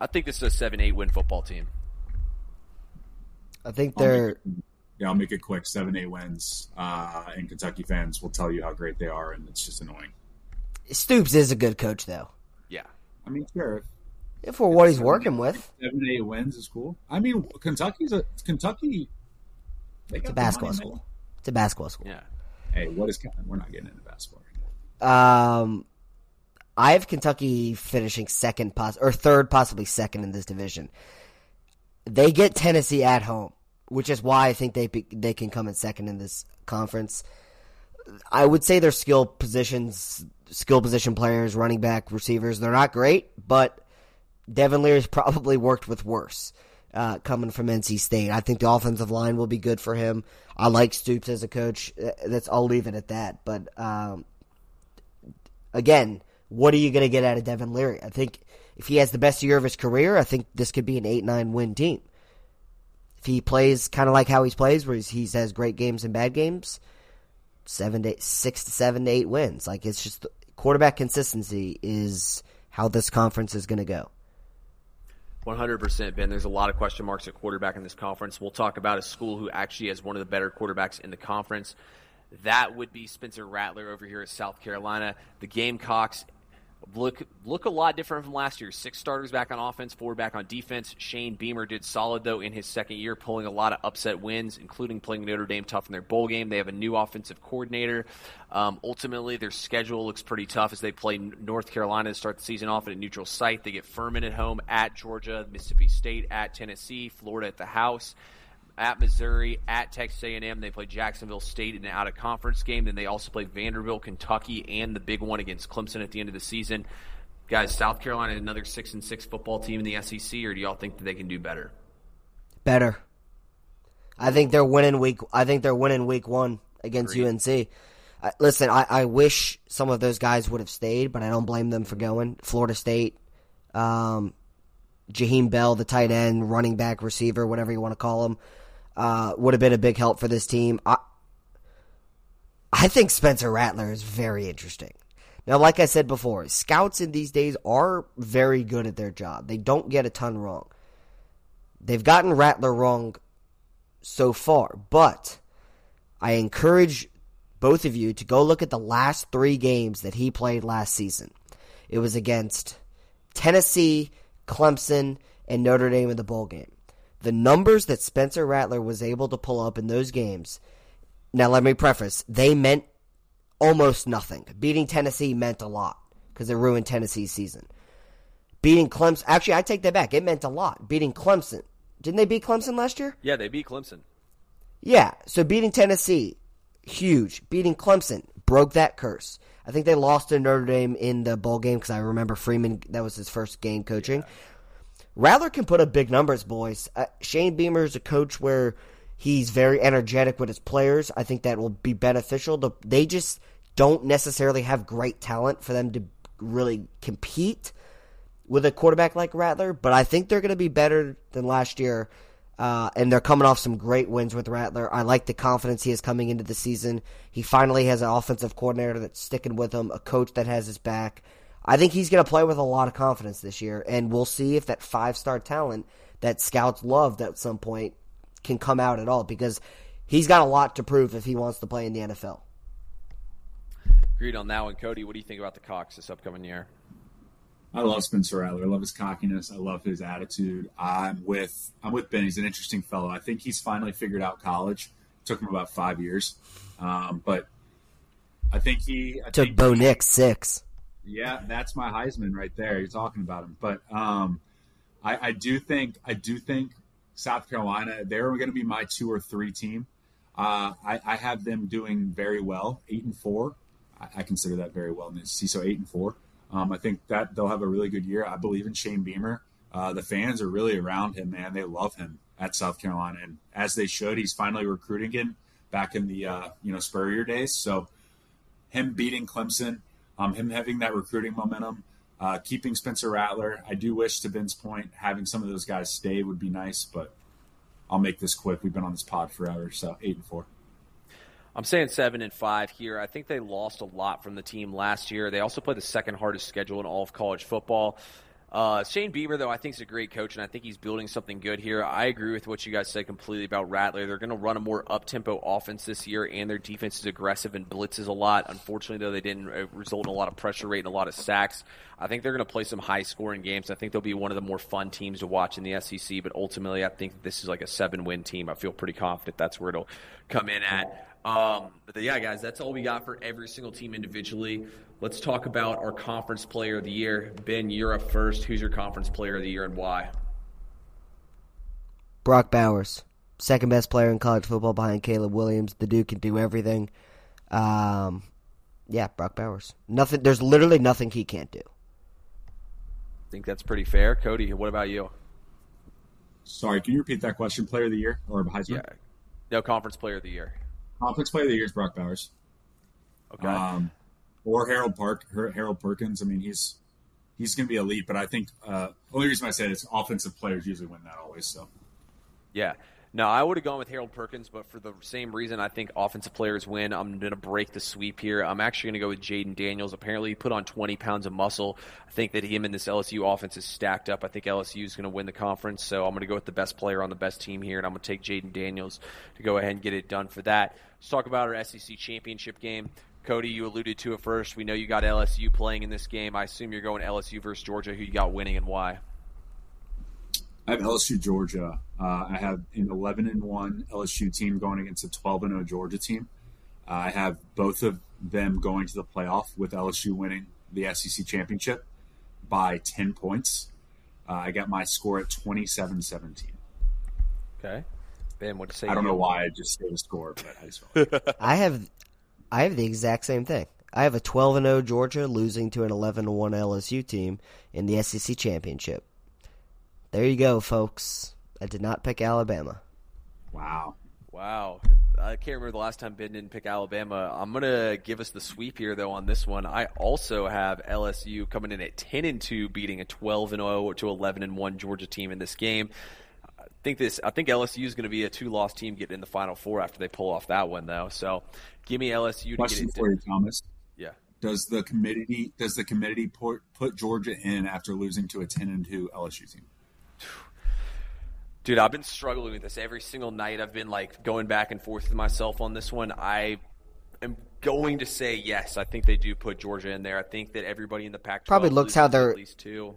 I think this is a seven, eight win football team. I think they're. make, yeah, I'll make it quick. Seven, eight wins, uh, and Kentucky fans will tell you how great they are, and it's just annoying. Stoops is a good coach, though. Yeah. I mean, sure, If for what he's working with, seven, eight wins is cool. I mean, Kentucky's a Kentucky. It's a basketball money, man. school. It's a basketball school. Yeah. Hey, what is Kevin? we're not getting into basketball. Um, I have Kentucky finishing second, poss- or third, possibly second in this division. They get Tennessee at home, which is why I think they they can come in second in this conference. I would say their skill positions, skill position players, running back, receivers, they're not great, but Devin Leary's *laughs* probably worked with worse. Uh, coming from NC State, I think the offensive line will be good for him. I like Stoops as a coach. Uh, that's I'll leave it at that. But um, again, what are you going to get out of Devin Leary? I think if he has the best year of his career, I think this could be an eight nine win team. If he plays kind of like how he plays, where he has great games and bad games, seven to six to seven to eight wins. Like it's just quarterback consistency is how this conference is going to go. 100%, Ben. There's a lot of question marks at quarterback in this conference. We'll talk about a school who actually has one of the better quarterbacks in the conference. That would be Spencer Rattler over here at South Carolina. The Gamecocks look look a lot different from last year. Six starters back on offense, four back on defense. Shane Beamer did solid though in his second year, pulling a lot of upset wins, including playing Notre Dame tough in their bowl game. They have a new offensive coordinator. Um, ultimately, their schedule looks pretty tough as they play North Carolina to start the season off at a neutral site. They get Furman at home, at Georgia, Mississippi State, at Tennessee, Florida at the house at Missouri, at Texas A&M. They play Jacksonville State in an out-of-conference game. Then they also play Vanderbilt, Kentucky, and the big one against Clemson at the end of the season. Guys, South Carolina another six and six football team in the SEC, or do y'all think that they can do better? Better. I think they're winning week. I think they're winning week one against UNC. I, listen, I, I wish some of those guys would have stayed, but I don't blame them for going. Florida State, um, Jaheim Bell, the tight end, running back, receiver, whatever you want to call him uh, would have been a big help for this team. I, I think Spencer Rattler is very interesting. Now, like I said before, scouts in these days are very good at their job. They don't get a ton wrong. They've gotten Rattler wrong so far, but I encourage both of you to go look at the last three games that he played last season. It was against Tennessee, Clemson, and Notre Dame in the bowl game the numbers that Spencer Rattler was able to pull up in those games. Now, let me preface, they meant almost nothing. Beating Tennessee meant a lot because it ruined Tennessee's season. Beating Clemson, actually, I take that back. It meant a lot. Beating Clemson. Didn't they beat Clemson last year? Yeah, they beat Clemson. Yeah, so beating Tennessee, huge. Beating Clemson broke that curse. I think they lost to Notre Dame in the bowl game because I remember Freeman, that was his first game coaching. Yeah. Rattler can put up big numbers, boys. Uh, Shane Beamer is a coach where he's very energetic with his players. I think that will be beneficial. The, they just don't necessarily have great talent for them to really compete with a quarterback like Rattler, but I think they're going to be better than last year. Uh, and they're coming off some great wins with Rattler. I like the confidence he has coming into the season. He finally has an offensive coordinator that's sticking with him, a coach that has his back. I think he's going to play with a lot of confidence this year, and we'll see if that five star talent that scouts loved at some point can come out at all because he's got a lot to prove if he wants to play in the NFL. Agreed on that one, Cody. What do you think about the Cocks this upcoming year? I love Spencer Rattler. I love his cockiness. I love his attitude. I'm with I'm with Ben. He's an interesting fellow. I think he's finally figured out college. It took him about five years, um, but I think he I took think Bo Nix six. Yeah, that's my Heisman right there. You're talking about him, but um, I, I, do think I do think South Carolina they're going to be my two or three team. Uh, I, I, have them doing very well, eight and four. I, I consider that very well in the So eight and four. Um, I think that they'll have a really good year. I believe in Shane Beamer. Uh, the fans are really around him, man. They love him at South Carolina, and as they should. He's finally recruiting again, back in the uh, you know Spurrier days. So him beating Clemson um, him having that recruiting momentum, uh, keeping Spencer Rattler. I do wish, to Ben's point, having some of those guys stay would be nice, but I'll make this quick. We've been on this pod forever, so eight and four. I'm saying seven and five here. I think they lost a lot from the team last year. They also played the second hardest schedule in all of college football. Uh, Shane Beamer, though, I think is a great coach, and I think he's building something good here. I agree with what you guys said completely about Rattler. They're going to run a more up-tempo offense this year, and their defense is aggressive and blitzes a lot. Unfortunately, though, they didn't uh, result in a lot of pressure rate and a lot of sacks. I think they're going to play some high-scoring games. I think they'll be one of the more fun teams to watch in the SEC, but ultimately, I think this is like a seven-win team. I feel pretty confident that's where it'll come in at. Um, but yeah, guys, that's all we got for every single team individually. Let's talk about our conference player of the year. Ben, you're up first. Who's your conference player of the year and why? Brock Bowers, second best player in college football behind Caleb Williams. The dude can do everything. Um, yeah, Brock Bowers. Nothing. There's literally nothing he can't do. I think that's pretty fair. Cody, what about you? Sorry, can you repeat that question? Player of the year or Heisman? Yeah. No, conference player of the year. Conference player of the year is Brock Bowers. Okay. Um, or Harold Park, Harold Perkins. I mean, he's he's going to be elite, but I think uh, only reason I say it is offensive players usually win that always. So. Yeah. No, I would have gone with Harold Perkins, but for the same reason, I think offensive players win. I'm going to break the sweep here. I'm actually going to go with Jayden Daniels. Apparently, he put on 20 pounds of muscle. I think that him and this LSU offense is stacked up. I think LSU is going to win the conference, so I'm going to go with the best player on the best team here, and I'm going to take Jayden Daniels to go ahead and get it done for that. Let's talk about our SEC championship game. Cody, you alluded to it first. We know you got LSU playing in this game. I assume you're going LSU versus Georgia. Who you got winning and why? I have LSU Georgia. Uh, I have an 11 and one LSU team going against a 12 and 0 Georgia team. Uh, I have both of them going to the playoff with LSU winning the SEC championship by 10 points. Uh, I got my score at 27-17. Okay. Ben, what do you say? I don't know why I just say the score, but I just *laughs* I have I have the exact same thing. I have a 12 and 0 Georgia losing to an 11 and 1 LSU team in the SEC championship. There you go, folks. I did not pick Alabama. Wow. Wow. I can't remember the last time Ben didn't pick Alabama. I'm going to give us the sweep here, though, on this one. I also have LSU coming in at 10 and 2, beating a 12 and 0 to 11 and 1 Georgia team in this game. I think this. I think LSU is going to be a two-loss team getting in the Final Four after they pull off that one, though. So, give me LSU Question to get it. for you, Thomas. Yeah. Does the committee does the committee put, put Georgia in after losing to a 10 and 2 LSU team? Dude, I've been struggling with this every single night. I've been like going back and forth with myself on this one. I am going to say yes. I think they do put Georgia in there. I think that everybody in the Pac probably looks how they're at least two.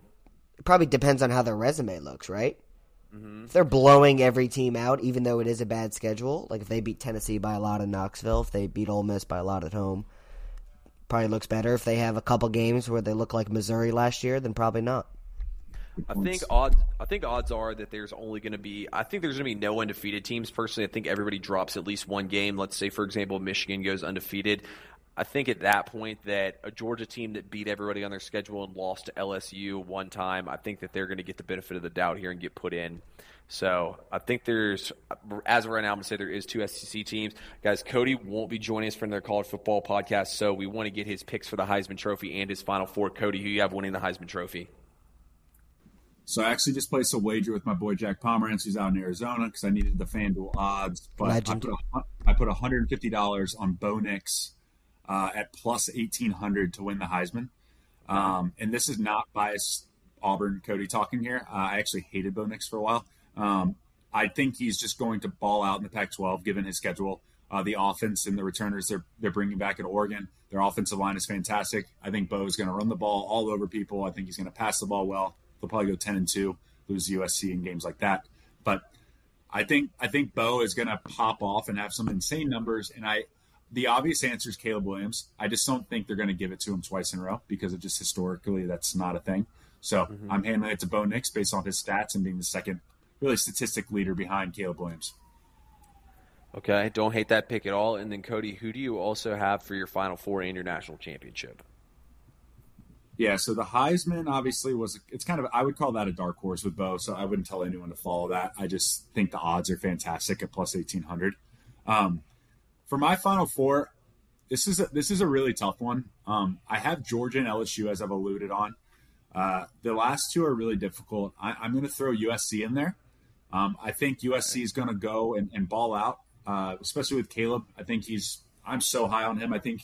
It probably depends on how their resume looks, right? Mm-hmm. If they're blowing every team out, even though it is a bad schedule, like if they beat Tennessee by a lot in Knoxville, if they beat Ole Miss by a lot at home, probably looks better. If they have a couple games where they look like Missouri last year, then probably not. I think odds. I think odds are that there's only going to be. I think there's going to be no undefeated teams. Personally, I think everybody drops at least one game. Let's say, for example, Michigan goes undefeated. I think at that point that a Georgia team that beat everybody on their schedule and lost to LSU one time, I think that they're going to get the benefit of the doubt here and get put in. So I think there's, as of right now, I'm going to say there is two SEC teams. Guys, Cody won't be joining us for their college football podcast, so we want to get his picks for the Heisman Trophy and his Final Four. Cody, who you have winning the Heisman Trophy? So I actually just placed a wager with my boy Jack Pomerantz, who's out in Arizona, because I needed the FanDuel odds. But Legend. I put, a, I put $150 on Bo Nix uh, at plus 1800 to win the Heisman. Um, and this is not biased Auburn Cody talking here. Uh, I actually hated Bo Nix for a while. Um, I think he's just going to ball out in the Pac-12 given his schedule. Uh, the offense and the returners they're they're bringing back at Oregon. Their offensive line is fantastic. I think Bo is going to run the ball all over people. I think he's going to pass the ball well. They'll probably go ten and two, lose USC in games like that. But I think I think Bo is going to pop off and have some insane numbers. And I, the obvious answer is Caleb Williams. I just don't think they're going to give it to him twice in a row because of just historically that's not a thing. So Mm-hmm. I'm handing it to Bo Nix based on his stats and being the second really statistic leader behind Caleb Williams. Okay, don't hate that pick at all. And then Cody, who do you also have for your Final Four and your national championship? Yeah, so the Heisman obviously was it's kind of I would call that a dark horse with Bo, so I wouldn't tell anyone to follow that. I just think the odds are fantastic at plus eighteen hundred. Um, for my Final Four, this is a, this is a really tough one. Um, I have Georgia and LSU as I've alluded on. Uh, the last two are really difficult. I, I'm going to throw USC in there. Um, I think USC is going to go and, and ball out, uh, especially with Caleb. I think he's I'm so high on him. I think,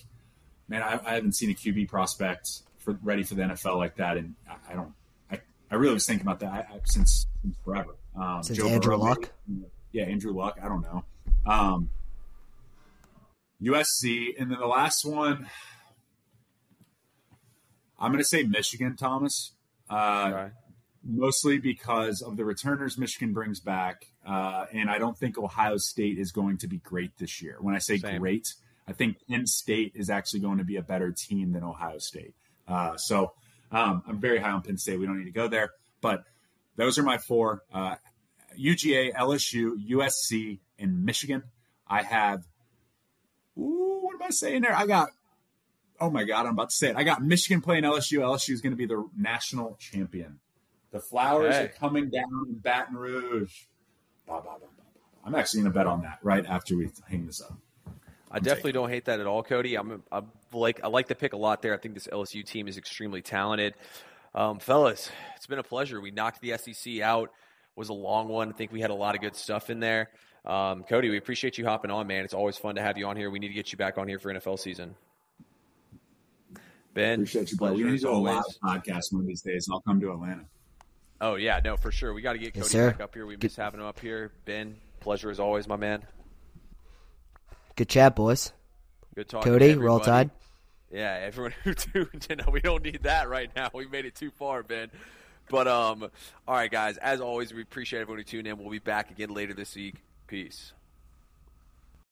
man, I, I haven't seen a QB prospect for ready for the NFL like that, and I, I don't. I, I really was thinking about that I, since, since forever. Um, Since Andrew Burrow, Luck? maybe. Yeah, Andrew Luck. I don't know. Um, USC, and then the last one, I'm going to say Michigan, Thomas. Uh, Okay. mostly because of the returners Michigan brings back, uh, and I don't think Ohio State is going to be great this year. When I say Same. great, I think Penn State is actually going to be a better team than Ohio State. Uh, so um, I'm very high on Penn State. We don't need to go there, but those are my four. Uh, UGA, LSU, USC, and Michigan. I have. Am I saying there? I got. Oh my God, I'm about to say it. I got Michigan playing LSU. LSU is going to be the national champion. The Flowers are coming down in Baton Rouge. Bah, bah, bah, I'm actually going to bet on that right after we hang this up. I definitely don't hate that at all, Cody. I'm, I'm, like I like the pick a lot there. I think this LSU team is extremely talented. Um, fellas, it's been a pleasure. We knocked the SEC out. It was a long one. I think we had a lot of good stuff in there. Um, Cody, we appreciate you hopping on, man. It's always fun to have you on here. We need to get you back on here for NFL season. Ben, appreciate you, bro. We need to do a live podcast one of these days. I'll come to Atlanta. Oh yeah, no, for sure. We got to get Cody yes, back up here. We miss having him up here. Ben, pleasure as always, my man. Good chat, boys. Good talking. Cody, roll tide. Yeah, everyone *laughs* who tuned in, we don't need that right now. We made it too far, Ben. But um, all right, guys. As always, we appreciate everyone who tuned in. We'll be back again later this week. Peace.